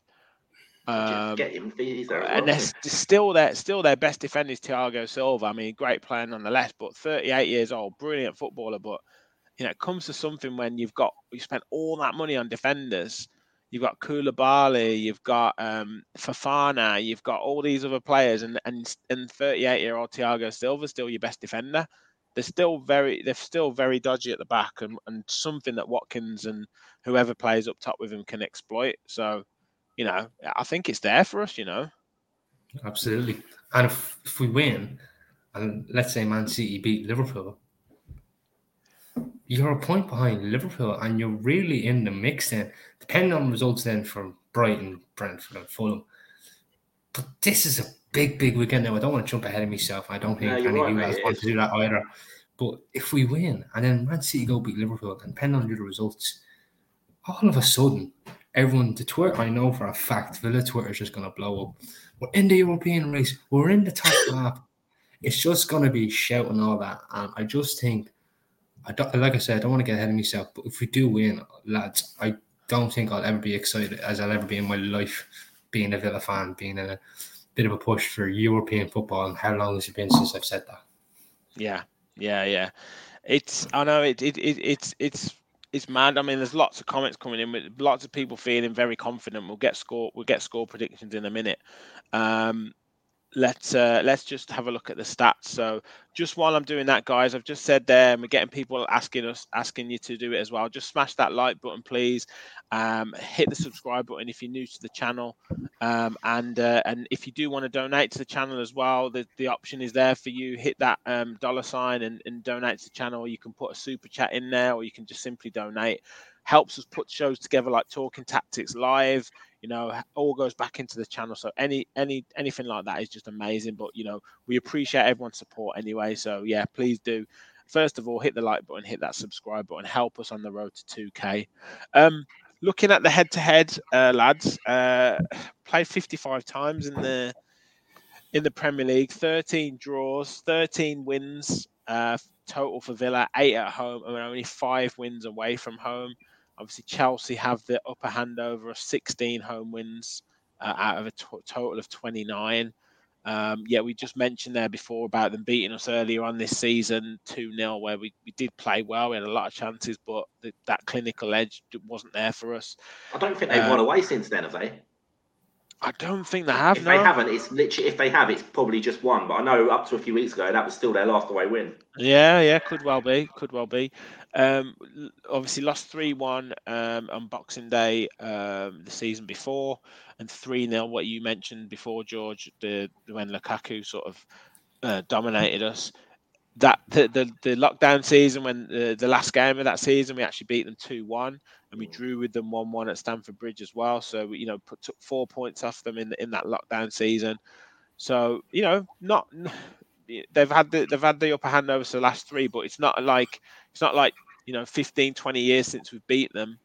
Um, Get him. He's there. as and they're still their still their best defender is Thiago Silva. I mean, great player nonetheless, but 38 years old, brilliant footballer. But you know, it comes to something when you've got you spent all that money on defenders. You've got Koulibaly, you've got um, Fofana, you've got all these other players, and and and 38 year old Thiago Silva still your best defender. They're still very they're still very dodgy at the back, and, and something that Watkins and whoever plays up top with him can exploit. So, you know, I think it's there for us. You know. Absolutely. And if, if we win, and let's say Man City beat Liverpool, you're a point behind Liverpool, and you're really in the mix then, depending on results then from Brighton, Brentford, and Fulham. But this is a big, big weekend now. I don't want to jump ahead of myself. I don't think No, any you're of you guys want to do that either. But if we win, and then Man City go beat Liverpool, and depending on the results, all of a sudden, everyone, to Twitter, I know for a fact, Villa Twitter is just going to blow up. We're in the European race. We're in the top half. It's just going to be shouting all that. And I just think, I don't, like I said, I don't want to get ahead of myself. But if we do win, lads, I don't think I'll ever be excited as I'll ever be in my life being a Villa fan, being in a bit of a push for European football. And how long has it been since I've said that? Yeah, yeah, yeah. It's I know it, it, it it's it's it's mad. I mean, there's lots of comments coming in with lots of people feeling very confident. We'll get score we'll get score predictions in a minute. Um, let's uh, let's just have a look at the stats. So just while I'm doing that, guys, I've just said there, and we're getting people asking us asking you to do it as well. Just smash that like button, please. Um, hit the subscribe button if you're new to the channel, um, and uh, and if you do want to donate to the channel as well, the, the option is there for you. Hit that um, dollar sign and, and donate to the channel. You can put a super chat in there, or you can just simply donate. Helps us put shows together like Talking Tactics Live. You know, all goes back into the channel. So any any anything like that is just amazing. But you know, we appreciate everyone's support anyway. So yeah, please do. First of all, hit the like button, hit that subscribe button, help us on the road to 2K. Um, looking at the head-to-head, uh, lads, uh, played 55 times in the in the Premier League, 13 draws, 13 wins uh, total for Villa, eight at home, and only five wins away from home. Obviously, Chelsea have the upper hand over us. 16 home wins uh, out of a to- total of 29. Um, yeah, we just mentioned there before about them beating us earlier on this season 2 0, where we, we did play well. We had a lot of chances, but the, that clinical edge wasn't there for us. I don't think they've Uh, won away since then, have they? I don't think they have. If no. they haven't, it's literally if they have, it's probably just one. But I know up to a few weeks ago, that was still their last away win. Yeah, yeah, could well be, could well be. Um, obviously lost three one um, on Boxing Day um, the season before, and three 0 What you mentioned before, George, the when Lukaku sort of uh, dominated us. That the, the the lockdown season when the, the last game of that season we actually beat them two one and we drew with them one one at Stamford Bridge as well. So we, you know put took four points off them in in that lockdown season. So you know not they've had the they've had the upper hand over the last three, but it's not like it's not like you know 15 20 years since we've beat them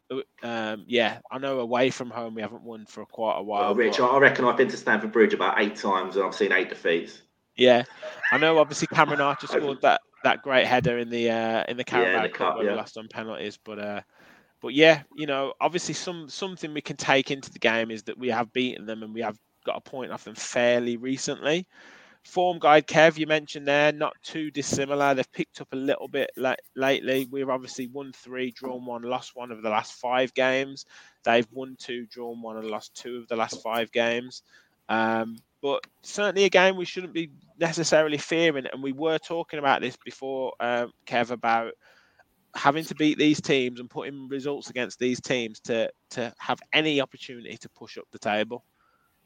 um, yeah i know away from home we haven't won for quite a while Well, Rich, but- I reckon I've been to Stamford Bridge about eight times and I've seen eight defeats. Yeah, I know. Obviously, Cameron Archer scored that, that great header in the uh, in the Carabao the Cup cup, where we lost on penalties. But uh, but yeah, you know, obviously, some something we can take into the game is that we have beaten them and we have got a point off them fairly recently. Form guide Kev, you mentioned there, not too dissimilar. They've picked up a little bit la- lately. We've obviously won three, drawn one, lost one of the last five games. They've won two, drawn one, and lost two of the last five games. Um, but certainly a game we shouldn't be necessarily fearing. And we were talking about this before, um, Kev, about having to beat these teams and putting results against these teams to to have any opportunity to push up the table.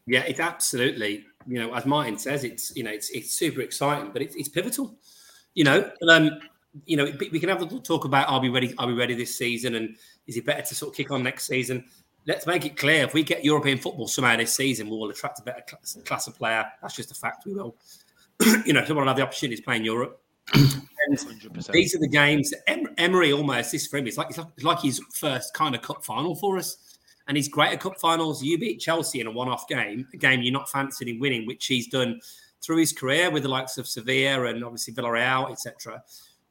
Yeah, it's absolutely. You know, as Martin says, it's you know, it's it's super exciting, but it's, it's pivotal. You know, um, you know, we can have a talk about are we ready? Are we ready this season? And is it better to sort of kick on next season? Let's make it clear: if we get European football somehow this season, we will attract a better class, class of player. That's just a fact. We will. you know, someone will have the opportunity to play in Europe. These are the games. Em- Emery almost this for him. It's like it's like, it's like his first kind of cup final for us, and he's great at cup finals. You beat Chelsea in a one-off game, a game you're not fancying in winning, which he's done through his career with the likes of Sevilla and obviously Villarreal, etc.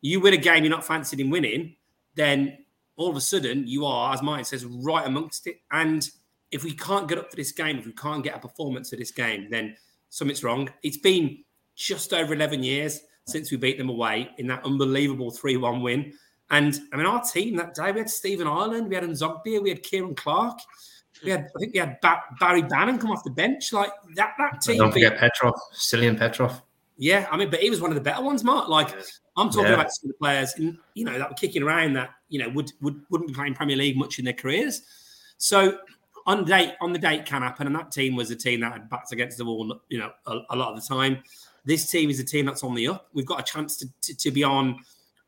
You win a game you're not fancying in winning, then all of a sudden you are, as Martin says, right amongst it. And if we can't get up for this game, if we can't get a performance of this game, then something's wrong. It's been just over 11 years since we beat them away in that unbelievable 3 1 win. And I mean, our team that day, we had Stephen Ireland, we had N'Zogbia, we had Ciaran Clark, we had, I think we had ba- Barry Bannan come off the bench. Like that, that team. don't beat- forget Petrov, Stiliyan Petrov. yeah, I mean, but he was one of the better ones, Mark. Like I'm talking Yeah. about some of the players, in, you know, that were kicking around that you know would would wouldn't be playing Premier League much in their careers. So on the date on the date can happen, and that team was a team that had backs against the wall, you know, a, a lot of the time. This team is a team that's on the up. We've got a chance to, to, to be on.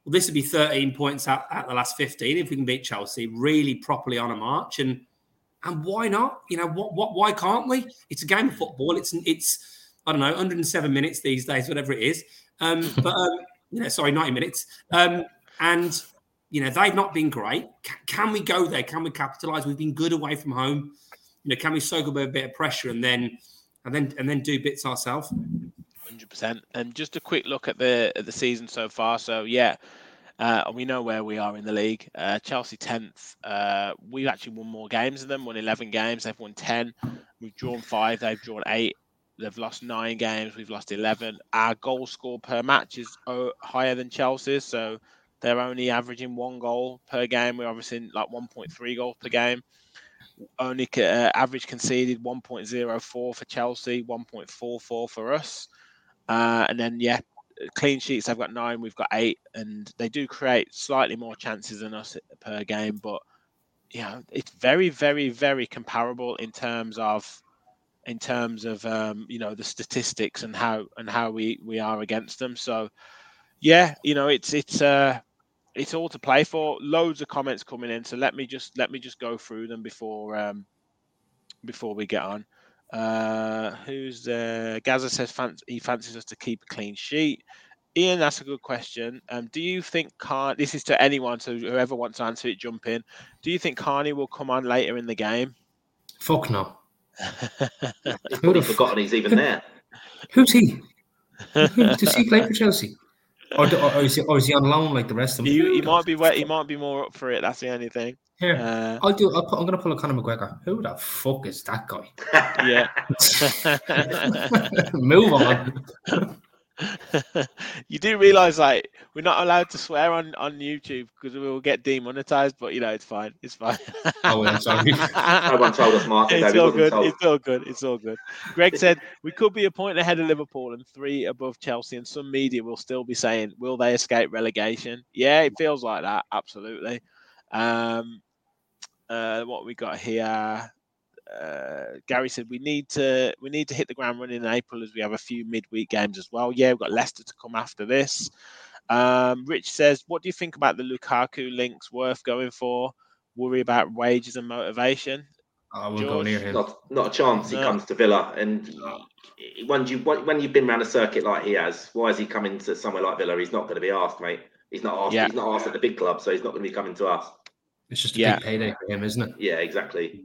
Well, this would be 13 points at, at the last 15 if we can beat Chelsea, really properly on a march. And and why not? You know, what what why can't we? It's a game of football. It's it's I don't know, 107 minutes these days, whatever it is. Um, but um, you know, sorry, 90 minutes. Um, and you know, they've not been great. C- can we go there? Can we capitalize? We've been good away from home. You know, can we soak up a bit of pressure and then and then and then do bits ourselves? Hundred percent. And just a quick look at the at the season so far. So yeah, uh, we know where we are in the league. Uh, Chelsea tenth. Uh, we've actually won more games than them. Won eleven games. They've won ten. We've drawn five. They've drawn eight. They've lost nine games. We've lost eleven. Our goal score per match is uh, higher than Chelsea's. So they're only averaging one goal per game. We're obviously like one point three goals per game. Only uh, average conceded 1.04 for Chelsea, 1.44 for us. Uh, and then, yeah, clean sheets, they've got nine, we've got eight, and they do create slightly more chances than us per game. But, you know, it's very, very, very comparable in terms of. In terms of um, you know the statistics and how and how we we are against them, so yeah, you know it's it's uh it's all to play for. Loads of comments coming in, so let me just let me just go through them before um before we get on. Uh, who's uh, Gaza says fancy, he fancies us to keep a clean sheet. Ian, that's a good question. Um, do you think Car? This is to anyone, so whoever wants to answer it, jump in. Do you think Carney will come on later in the game? Fuck no. He's Who probably forgotten he's even there. Who's he? Does he play for Chelsea? Or, do- or, is he, or is he on loan like the rest of them? he, he might be wet. He might be more up for it. That's the only thing. Here, Uh, I'll do. I'll put, I'm gonna pull a Conor McGregor. Who the fuck is that guy? yeah. Move on. you do realize like we're not allowed to swear on on YouTube because we will get demonetized, but you know it's fine. It's fine. Oh, I'm sorry. No one told us, Martin. it's all good. told. It's all good. It's all good. Greg said we could be a point ahead of Liverpool and three above Chelsea, and some media will still be saying, "Will they escape relegation?" Yeah, it feels like that. Absolutely. Um, uh, what we got here? Uh, Gary said we need to we need to hit the ground running in April as we have a few midweek games as well. Yeah, we've got Leicester to come after this. Um, Rich says, "What do you think about the Lukaku links? Worth going for? Worry about wages and motivation." I won't go near him. Not, not a chance. He No. comes to Villa, and when you when you've been around a circuit like he has, why is he coming to somewhere like Villa? He's not going to be asked, mate. He's not asked. Yeah. He's not asked at the big club, so he's not going to be coming to us. It's just a Yeah. big payday for him, isn't it? Yeah, exactly.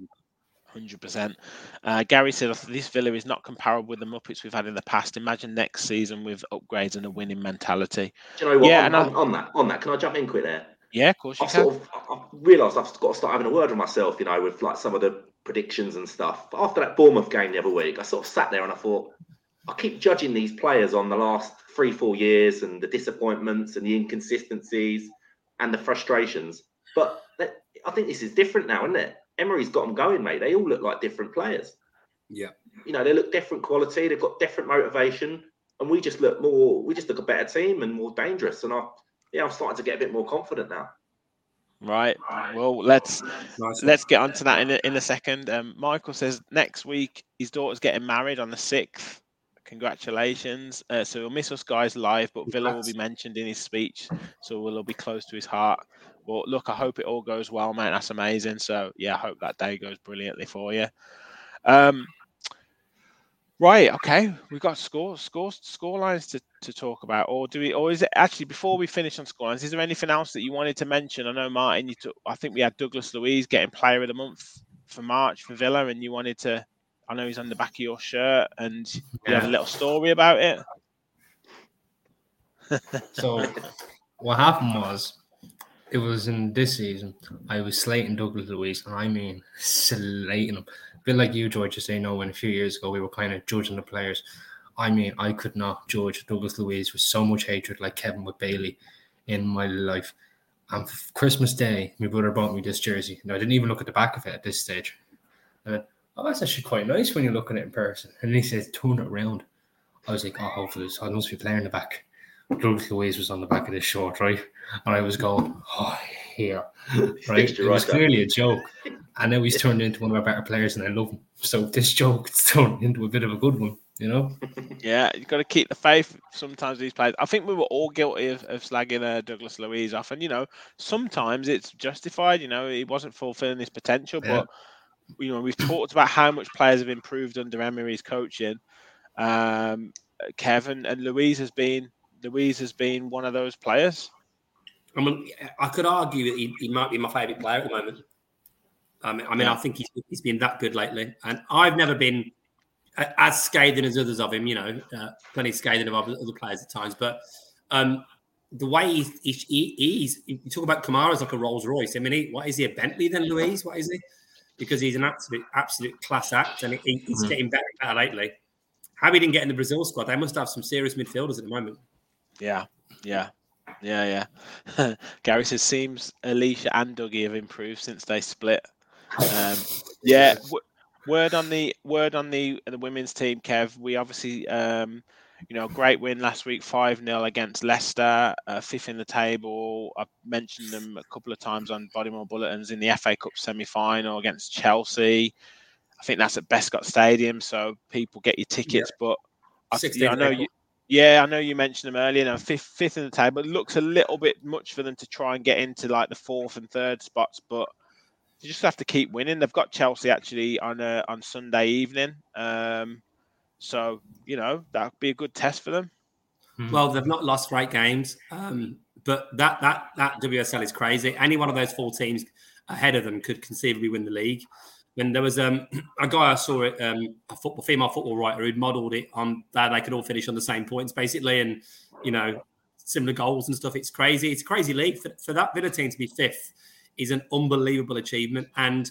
Hundred percent. Uh, Gary said this Villa is not comparable with the Muppets we've had in the past. Imagine next season with upgrades and a winning mentality. Do you know what? Yeah, on, and on, on that, on that, can I jump in quick there? Yeah, of course you I've can. sort of I've realised I've got to start having a word with myself, you know, with like some of the predictions and stuff. But after that Bournemouth game the other week, I sort of sat there and I thought, I keep judging these players on the last three, four years and the disappointments and the inconsistencies and the frustrations. But I think this is different now, isn't it? Emery's got them going, mate. They all look like different players. Yeah. You know, they look different quality. They've got different motivation, and we just look more. We just look a better team and more dangerous. And I, yeah, I'm starting to get a bit more confident now. Right. Well, let's Nice. let's get onto that in a, in a second. Um, Michael says next week his daughter's getting married on the sixth. Congratulations. Uh, so he'll miss us guys live, but Villa will be mentioned in his speech, so we'll be close to his heart. But look, I hope it all goes well, mate. That's amazing. So yeah, I hope that day goes brilliantly for you. Um, right. Okay, we've got score score score lines to, to talk about, or do we? Or is it actually before we finish on score lines? Is there anything else that you wanted to mention? I know Martin. You took. I think we had Douglas Luiz getting Player of the Month for March for Villa, and you wanted to. I know he's on the back of your shirt, and you had a little story about it. So what happened was, it was in this season. I was slating Douglas Luiz, and I mean slating him. A bit like you, George, you say no. When a few years ago we were kind of judging the players. I mean, I could not judge Douglas Luiz with so much hatred like Kevin with Bailey in my life. And Christmas Day, my brother bought me this jersey. Now I didn't even look at the back of it at this stage. I went, "Oh, that's actually quite nice when you look at it in person." And then he says, "Turn it around." I was like, "Oh, hopefully, so I must be playing in the back." Douglas Luiz was on the back of this short, right? And I was going, oh, here, right? It was clearly a joke. And now he's turned into one of our better players, and I love him. So this joke has turned into a bit of a good one, you know? Yeah, you've got to keep the faith. Sometimes these players, I think we were all guilty of, of slagging uh, Douglas Luiz off, and you know, sometimes it's justified. You know, he wasn't fulfilling his potential, Yeah. but you know, we've talked about how much players have improved under Emery's coaching. Um, Kevin and Luiz has been Luiz has been one of those players. I mean, I could argue that he, he might be my favourite player at the moment. I mean, I, mean, Yeah. I think he's, he's been that good lately, and I've never been as scathing as others of him. You know, uh, plenty scathing of other, players at times, but um, the way he, he, he he's you talk about Kamara as like a Rolls Royce. I mean, he, what is he a Bentley then, Luiz? What is he? Because he's an absolute absolute class act, and he, he's Mhm. getting better and better lately. How he didn't get in the Brazil squad? They must have some serious midfielders at the moment. Yeah, yeah, yeah, yeah. Gary says seems Alisha and Dougie have improved since they split. Um, yeah. W- word on the word on the the women's team, Kev. We obviously, um, you know, great win last week, five 0 against Leicester, uh, fifth in the table. I mentioned them a couple of times on Bodymoor Bulletins in the FA Cup semi final against Chelsea. I think that's at Bescot Stadium, so people get your tickets. But I, 16th yeah, I know you. Yeah, I know you mentioned them earlier. Now fifth, fifth in the table. It looks a little bit much for them to try and get into like the fourth and third spots, but you just have to keep winning. They've got Chelsea actually on uh, on Sunday evening, um, so you know that'd be a good test for them. Well, they've not lost great games, um, but that that that WSL is crazy. Any one of those four teams ahead of them could conceivably win the league. When there was um, a guy I saw it, um, a football female football writer who'd modelled it on that they could all finish on the same points basically, and you know similar goals and stuff. It's crazy. It's a crazy league for, for that Villa team to be fifth is an unbelievable achievement. And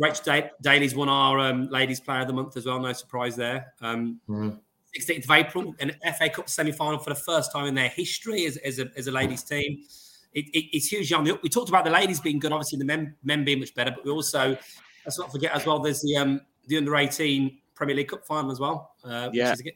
Rach Da- Daly's won our um, Ladies Player of the Month as well. No surprise there. Um, Mhm. 16th of April, an FA Cup semi final for the first time in their history as, as, a, as a ladies' team. It, it, it's huge on the We talked about the ladies being good, obviously, the men, men being much better, but we also, let's not forget as well, there's the um, the under 18 Premier League Cup final as well. Uh, Yeah. Which is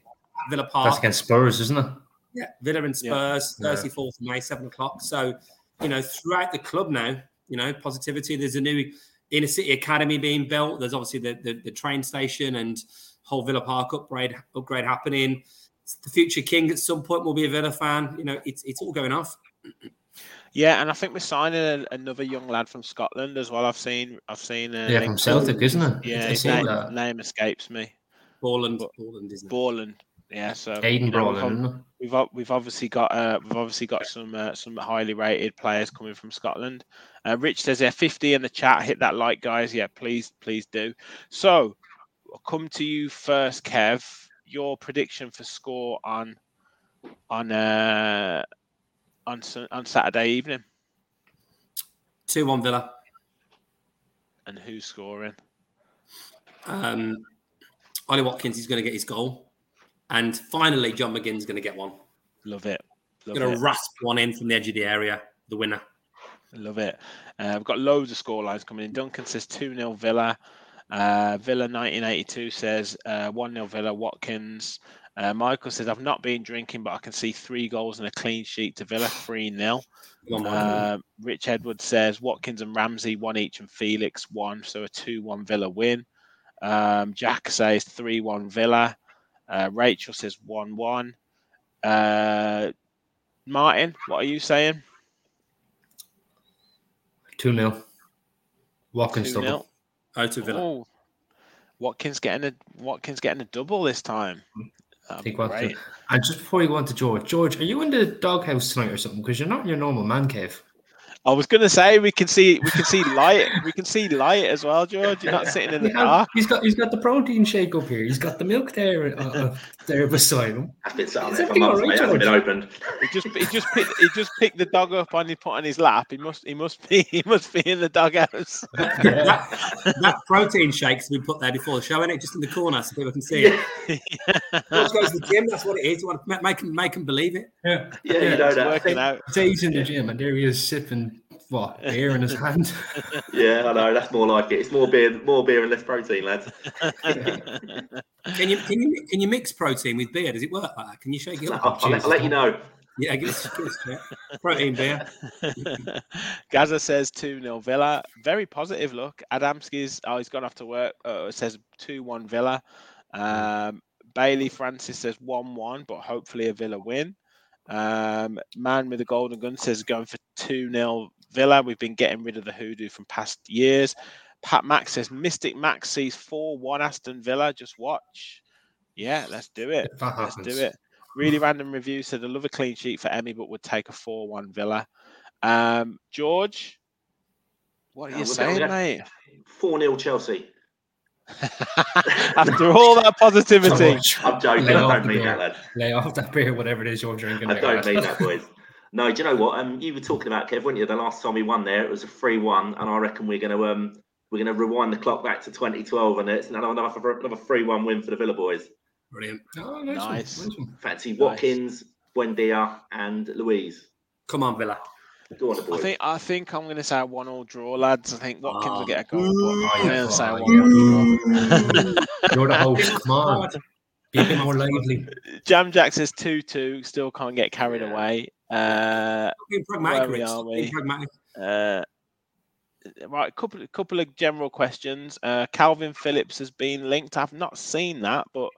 Villa Park. That's against Spurs, isn't it? Yeah, Villa and Spurs, Yeah. Thursday, 4th of May, 7 o'clock. So, you know, throughout the club now, you know, positivity. There's a new inner city academy being built. There's obviously the, the, the train station and whole Villa Park upgrade upgrade happening. The future king at some point will be a Villa fan. You know, it's it's all going off. Yeah, and I think we're signing a, another young lad from Scotland as well. I've seen, I've seen. Uh, Yeah, from Celtic, isn't it? Yeah, I his name, name escapes me. Borland, But- Borland, isn't it? Borland. Yeah, so Aiden you know, we've, Brolin, ob- isn't it? we've we've obviously got uh, we've obviously got some uh, some highly rated players coming from Scotland. Uh, Rich says there 50 in the chat. Hit that like, guys. Yeah, please, please do. So, I'll come to you first, Kev. Your prediction for score on on uh on on Saturday evening, 2 1 Villa. and who's scoring? Um, Ollie Watkins is going to get his goal. And finally, John McGinn's going to get one. Love it. Love going to rasp one in from the edge of the area, the winner. Love it. Uh, we've got loads of score lines coming in. Duncan says 2 0 Villa. Uh, Villa 1982 says 1 0 Villa. Watkins. Uh, Michael says, I've not been drinking, but I can see three goals and a clean sheet to Villa 3 0. Come on, Michael. Uh, Rich Edwards says Watkins and Ramsey, one each, and Felix, one. So a 2 1 Villa win. Um, Jack says 3 1 Villa. Uh, Rachel says 1 1. Uh, Martin, what are you saying? 2 0. Watkins 2 double. 0. oh, to Villa. Oh, Watkins getting a Watkins getting a double this time. That'd be Think what. And just before you go on to George, George, are you in the doghouse tonight or something? Because you're not in your normal man cave. I was gonna say we can see we can see light we can see light as well, George. You're not sitting in the He has- dark. he's got he's got the protein shake up here. He's got the milk there uh, there beside him. That's been sat there for everything months, all right, mate. It hasn't been opened. He just he just picked, he just picked the dog up and he put on his lap. He must he must be he must be in the doghouse. that, that protein shake's been put there before the show, is it? Just in the corner so people can see it. George goes to the gym, that's what it is. You want to make him, make him believe it. Yeah, Yeah, you know It's that. working out. So he's in the gym and there he is sipping what beer in his hand. Yeah, I know. That's more like it. It's more beer, more beer and less protein, lads. Can you can you can you mix protein with beer? Does it work like that? Can you shake it up? I'll, I'll let, I'll let you know. Yeah, give us, give us a protein beer. Gaza says 2 0 Villa. Very positive look. Adamski's, oh, he's gone off to work. Uh, it says 2 1 Villa. Um, Bailey Francis says 1 1, but hopefully a Villa win. Um, Man with the Golden Gun says going for 2 0 Villa. We've been getting rid of the hoodoo from past years. Pat Max says Mystic Max sees 4 1 Aston Villa. Just watch. Yeah, let's do it. Let's do it. Really random review said I love a clean sheet for Emi, but would take a 4 1 Villa. Um, George, what are you saying, mate? 4 0 Chelsea. After all that positivity, I'm joking. Lay I don't the mean beer. that, lad. Lay off that beer, whatever it is you're drinking. I don't lad. mean that, boys. No, do you know what? Um, you were talking about Kev, weren't you? The last time we won there, it was a three-one, and I reckon we're going to um, we're going to rewind the clock back to 2012, and it's another another another three-one win for the Villa boys. Brilliant. Oh, nice, Nice. One, nice one. Fancy Nice. Watkins, Buendia, and Luiz. Come on, Villa. Go on, the I think I think I'm going to say a one all draw, lads. I think Watkins will Oh. get a goal. But I'm going to say a one yeah. all draw. You're the host. Come on. Be a bit more lively. Jam Jack says two two. Still can't get carried Yeah. away. Uh, Being pragmatic, Where we are Being we? pragmatic. uh, right, couple couple of general questions. Uh, Kalvin Phillips has been linked. I've not seen that, but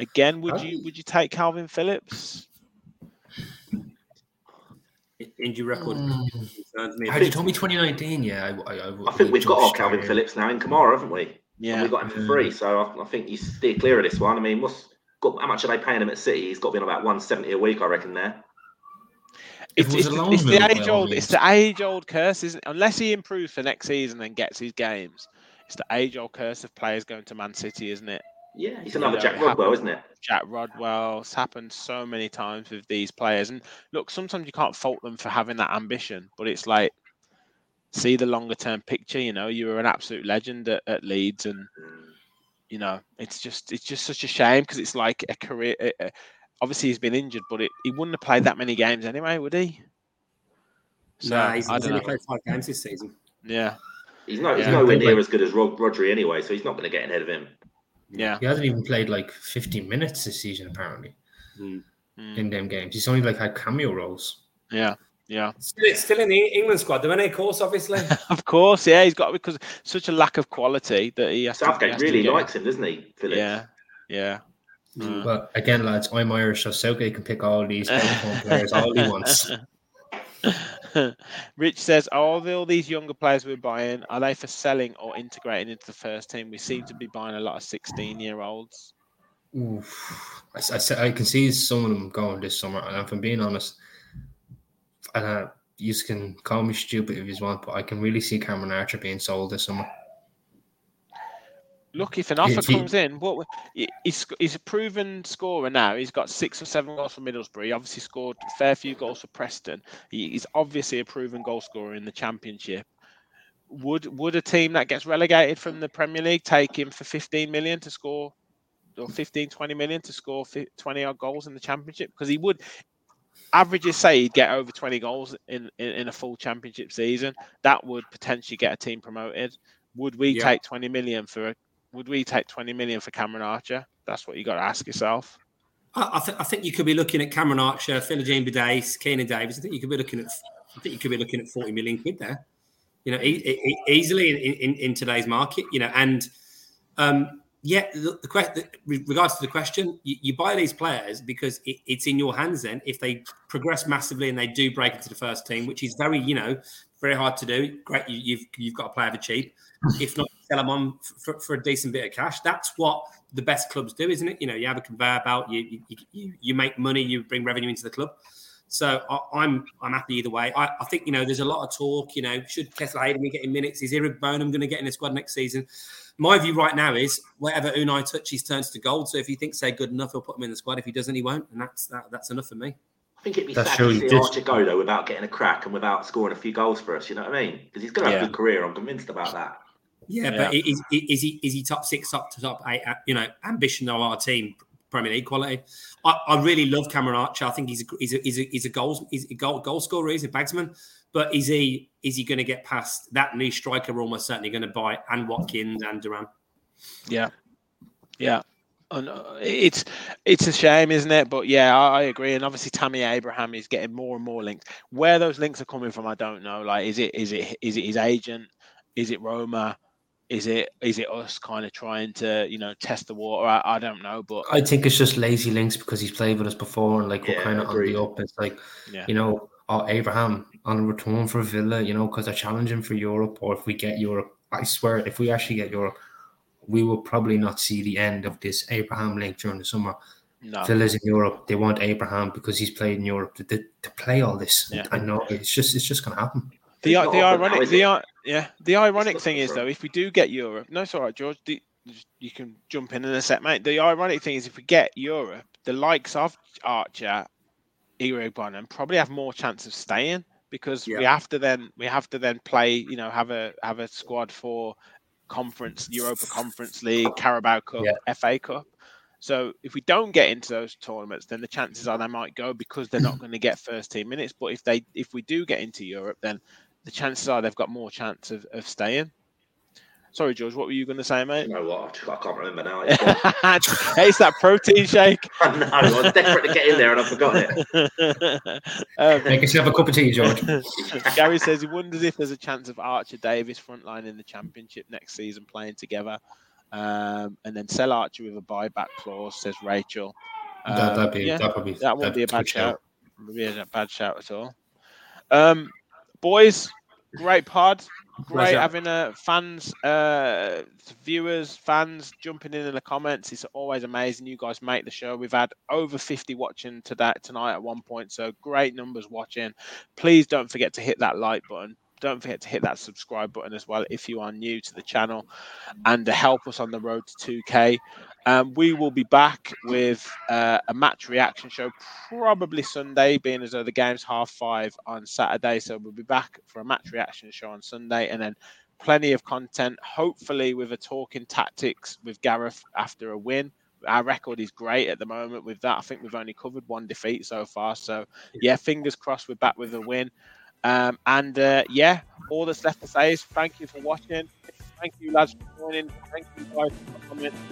again, would you would you take Kalvin Phillips? Injury record Mm. concerns me. Had you told me 2019, yeah, I, I, I, I think we've got our Kalvin Phillips now in Kamara, haven't we? And Yeah, we got him for free, so I, I think you steer clear of this one. I mean, what's got how much are they paying him at City? He's got to be on about 170 a week, I reckon. There. If it's, it was it's, a the- it's the age old. It's the age old curse, isn't it? Unless he improves for next season and gets his games, it's the age old curse of players going to Man City, isn't it? Yeah, he's You another know, Jack Rodwell, isn't it? Jack Rodwell. It's happened so many times with these players. And look, sometimes you can't fault them for having that ambition, but it's like see the longer term picture. You know, you were an absolute legend at, at Leeds, and you know, it's just it's just such a shame because it's like a career. Uh, obviously, he's been injured, but it, he wouldn't have played that many games anyway, would he? So, nah, he's, he's only played five games this season. Yeah, he's not. He's yeah. nowhere near as good as Rod- Rodri anyway, so he's not going to get ahead of him. Yeah, he hasn't even played like 50 minutes this season apparently mm. in them games. He's only like had cameo roles. Yeah. Yeah, still, still in the England squad, though, of course, obviously. of course, yeah, he's got because such a lack of quality that he has. Southgate to, really likes him, doesn't he? Phillips? Yeah, yeah. Mm. But again, lads, I'm Irish, so Southgate can pick all these players all he wants. Rich says, are all these younger players we're buying, are they for selling or integrating into the first team? We seem to be buying a lot of 16 year olds. I, I, I, can see some of them going this summer, and if I'm being honest, and uh, you can call me stupid if you want, but I can really see Cameron Archer being sold this summer. Look, if an offer he, comes in, what he's, he's a proven scorer now. He's got six or seven goals for Middlesbrough. He obviously scored a fair few goals for Preston. He, he's obviously a proven goal scorer in the Championship. Would would a team that gets relegated from the Premier League take him for 15 million to score or 15, 20 million to score 20 odd goals in the Championship? Because he would, averages say he'd get over 20 goals in, in, in, a full championship season, that would potentially get a team promoted. Would we yeah. take 20 million for a, would we take 20 million for Cameron Archer? That's what you got to ask yourself. I, th- I think you could be looking at Cameron Archer, Philogene Bidace, Keenan Davis. I think you could be looking at I think you could be looking at 40 million quid there. You know, e- e- easily in, in, in, today's market, you know, and um, yeah, the, the regards to the question, you, you buy these players because it, it's in your hands. Then, if they progress massively and they do break into the first team, which is very, you know, very hard to do. Great, you, have you've got a player for cheap. If not, sell them on for, for, a decent bit of cash. That's what the best clubs do, isn't it? You know, you have a conveyor belt, you you, you, you make money, you bring revenue into the club. So I, am I'm, I'm happy either way. I, I, think you know there's a lot of talk. You know, should Kesler Hayden be getting minutes? Is Eric Bonham going to get in the squad next season? my view right now is whatever Unai touches turns to gold. So if he thinks they're good enough, he'll put him in the squad. If he doesn't, he won't, and that's that, that's enough for me. I think it'd be that's sad to see Archer go though without getting a crack and without scoring a few goals for us. You know what I mean? Because he's going to have yeah. a good career. I'm convinced about that. Yeah, yeah. but is, is, he is he top six, top to top eight? Uh, you know, ambition of our team, Premier League quality. I, I really love Cameron Archer. I think he's a he's a he's a, he's a goal he's a goal goal scorer. He's a bagsman. But is he is he going to get past that new striker? We're almost certainly going to buy and Watkins and Duran. Yeah, yeah. And uh, it's it's a shame, isn't it? But yeah, I, I, agree. And obviously, Tammy Abraham is getting more and more links. Where those links are coming from, I don't know. Like, is it is it is it his agent? Is it Roma? Is it is it us kind of trying to you know test the water? I, I don't know, but I think it's just lazy links because he's played with us before and like we're kind of on the up. It's like yeah. you know, oh, Abraham on a return for Villa, you know, because they're challenging for Europe, or if we get Europe, I swear, if we actually get Europe, we will probably not see the end of this Abraham link during the summer. No. Villa's in Europe. They want Abraham because he's played in Europe to, to, to play all this. Yeah. I know it's just it's just going to happen. The the ironic the yeah the ironic thing is though if we do get Europe, no, it's all right, George. The, you can jump in in a sec, mate. The ironic thing is if we get Europe, the likes of Archer, Eric Bonham probably have more chance of staying because yeah. we have to then we have to then play you know have a have a squad for Conference, Europa Conference League, Carabao Cup, yeah. FA Cup. So if we don't get into those tournaments, then the chances are they might go because they're not going to get first team minutes. But if they if we do get into Europe, then the chances are they've got more chance of, of staying. Sorry, George, what were you going to say, mate? You know what? I can't remember now. hey, it's that protein shake. I know. I was desperate to get in there and I forgot it. um, Make yourself a cup of tea, George. Gary says he wonders if there's a chance of Archer Davis frontline in the championship next season playing together. Um, and then sell Archer with a buyback clause, says Rachel. Um, that, that'd be, yeah, that'd be, that wouldn't be a bad shout. Would be a bad shout at all. Um, boys, great pod. Great Pleasure. having uh, fans, uh, viewers, fans jumping in in the comments. It's always amazing. You guys make the show. We've had over 50 watching today tonight at one point, so great numbers watching. Please don't forget to hit that like button. Don't forget to hit that subscribe button as well if you are new to the channel and to help us on the road to 2K. Um, we will be back with uh, a match reaction show probably Sunday, being as though the game's half five on Saturday. So we'll be back for a match reaction show on Sunday, and then plenty of content. Hopefully, with a talking tactics with Gareth after a win. Our record is great at the moment with that. I think we've only covered one defeat so far. So, yeah, fingers crossed we're back with a win. Um, and uh, yeah, all that's left to say is thank you for watching. Thank you, lads, for joining. Thank you guys for commenting.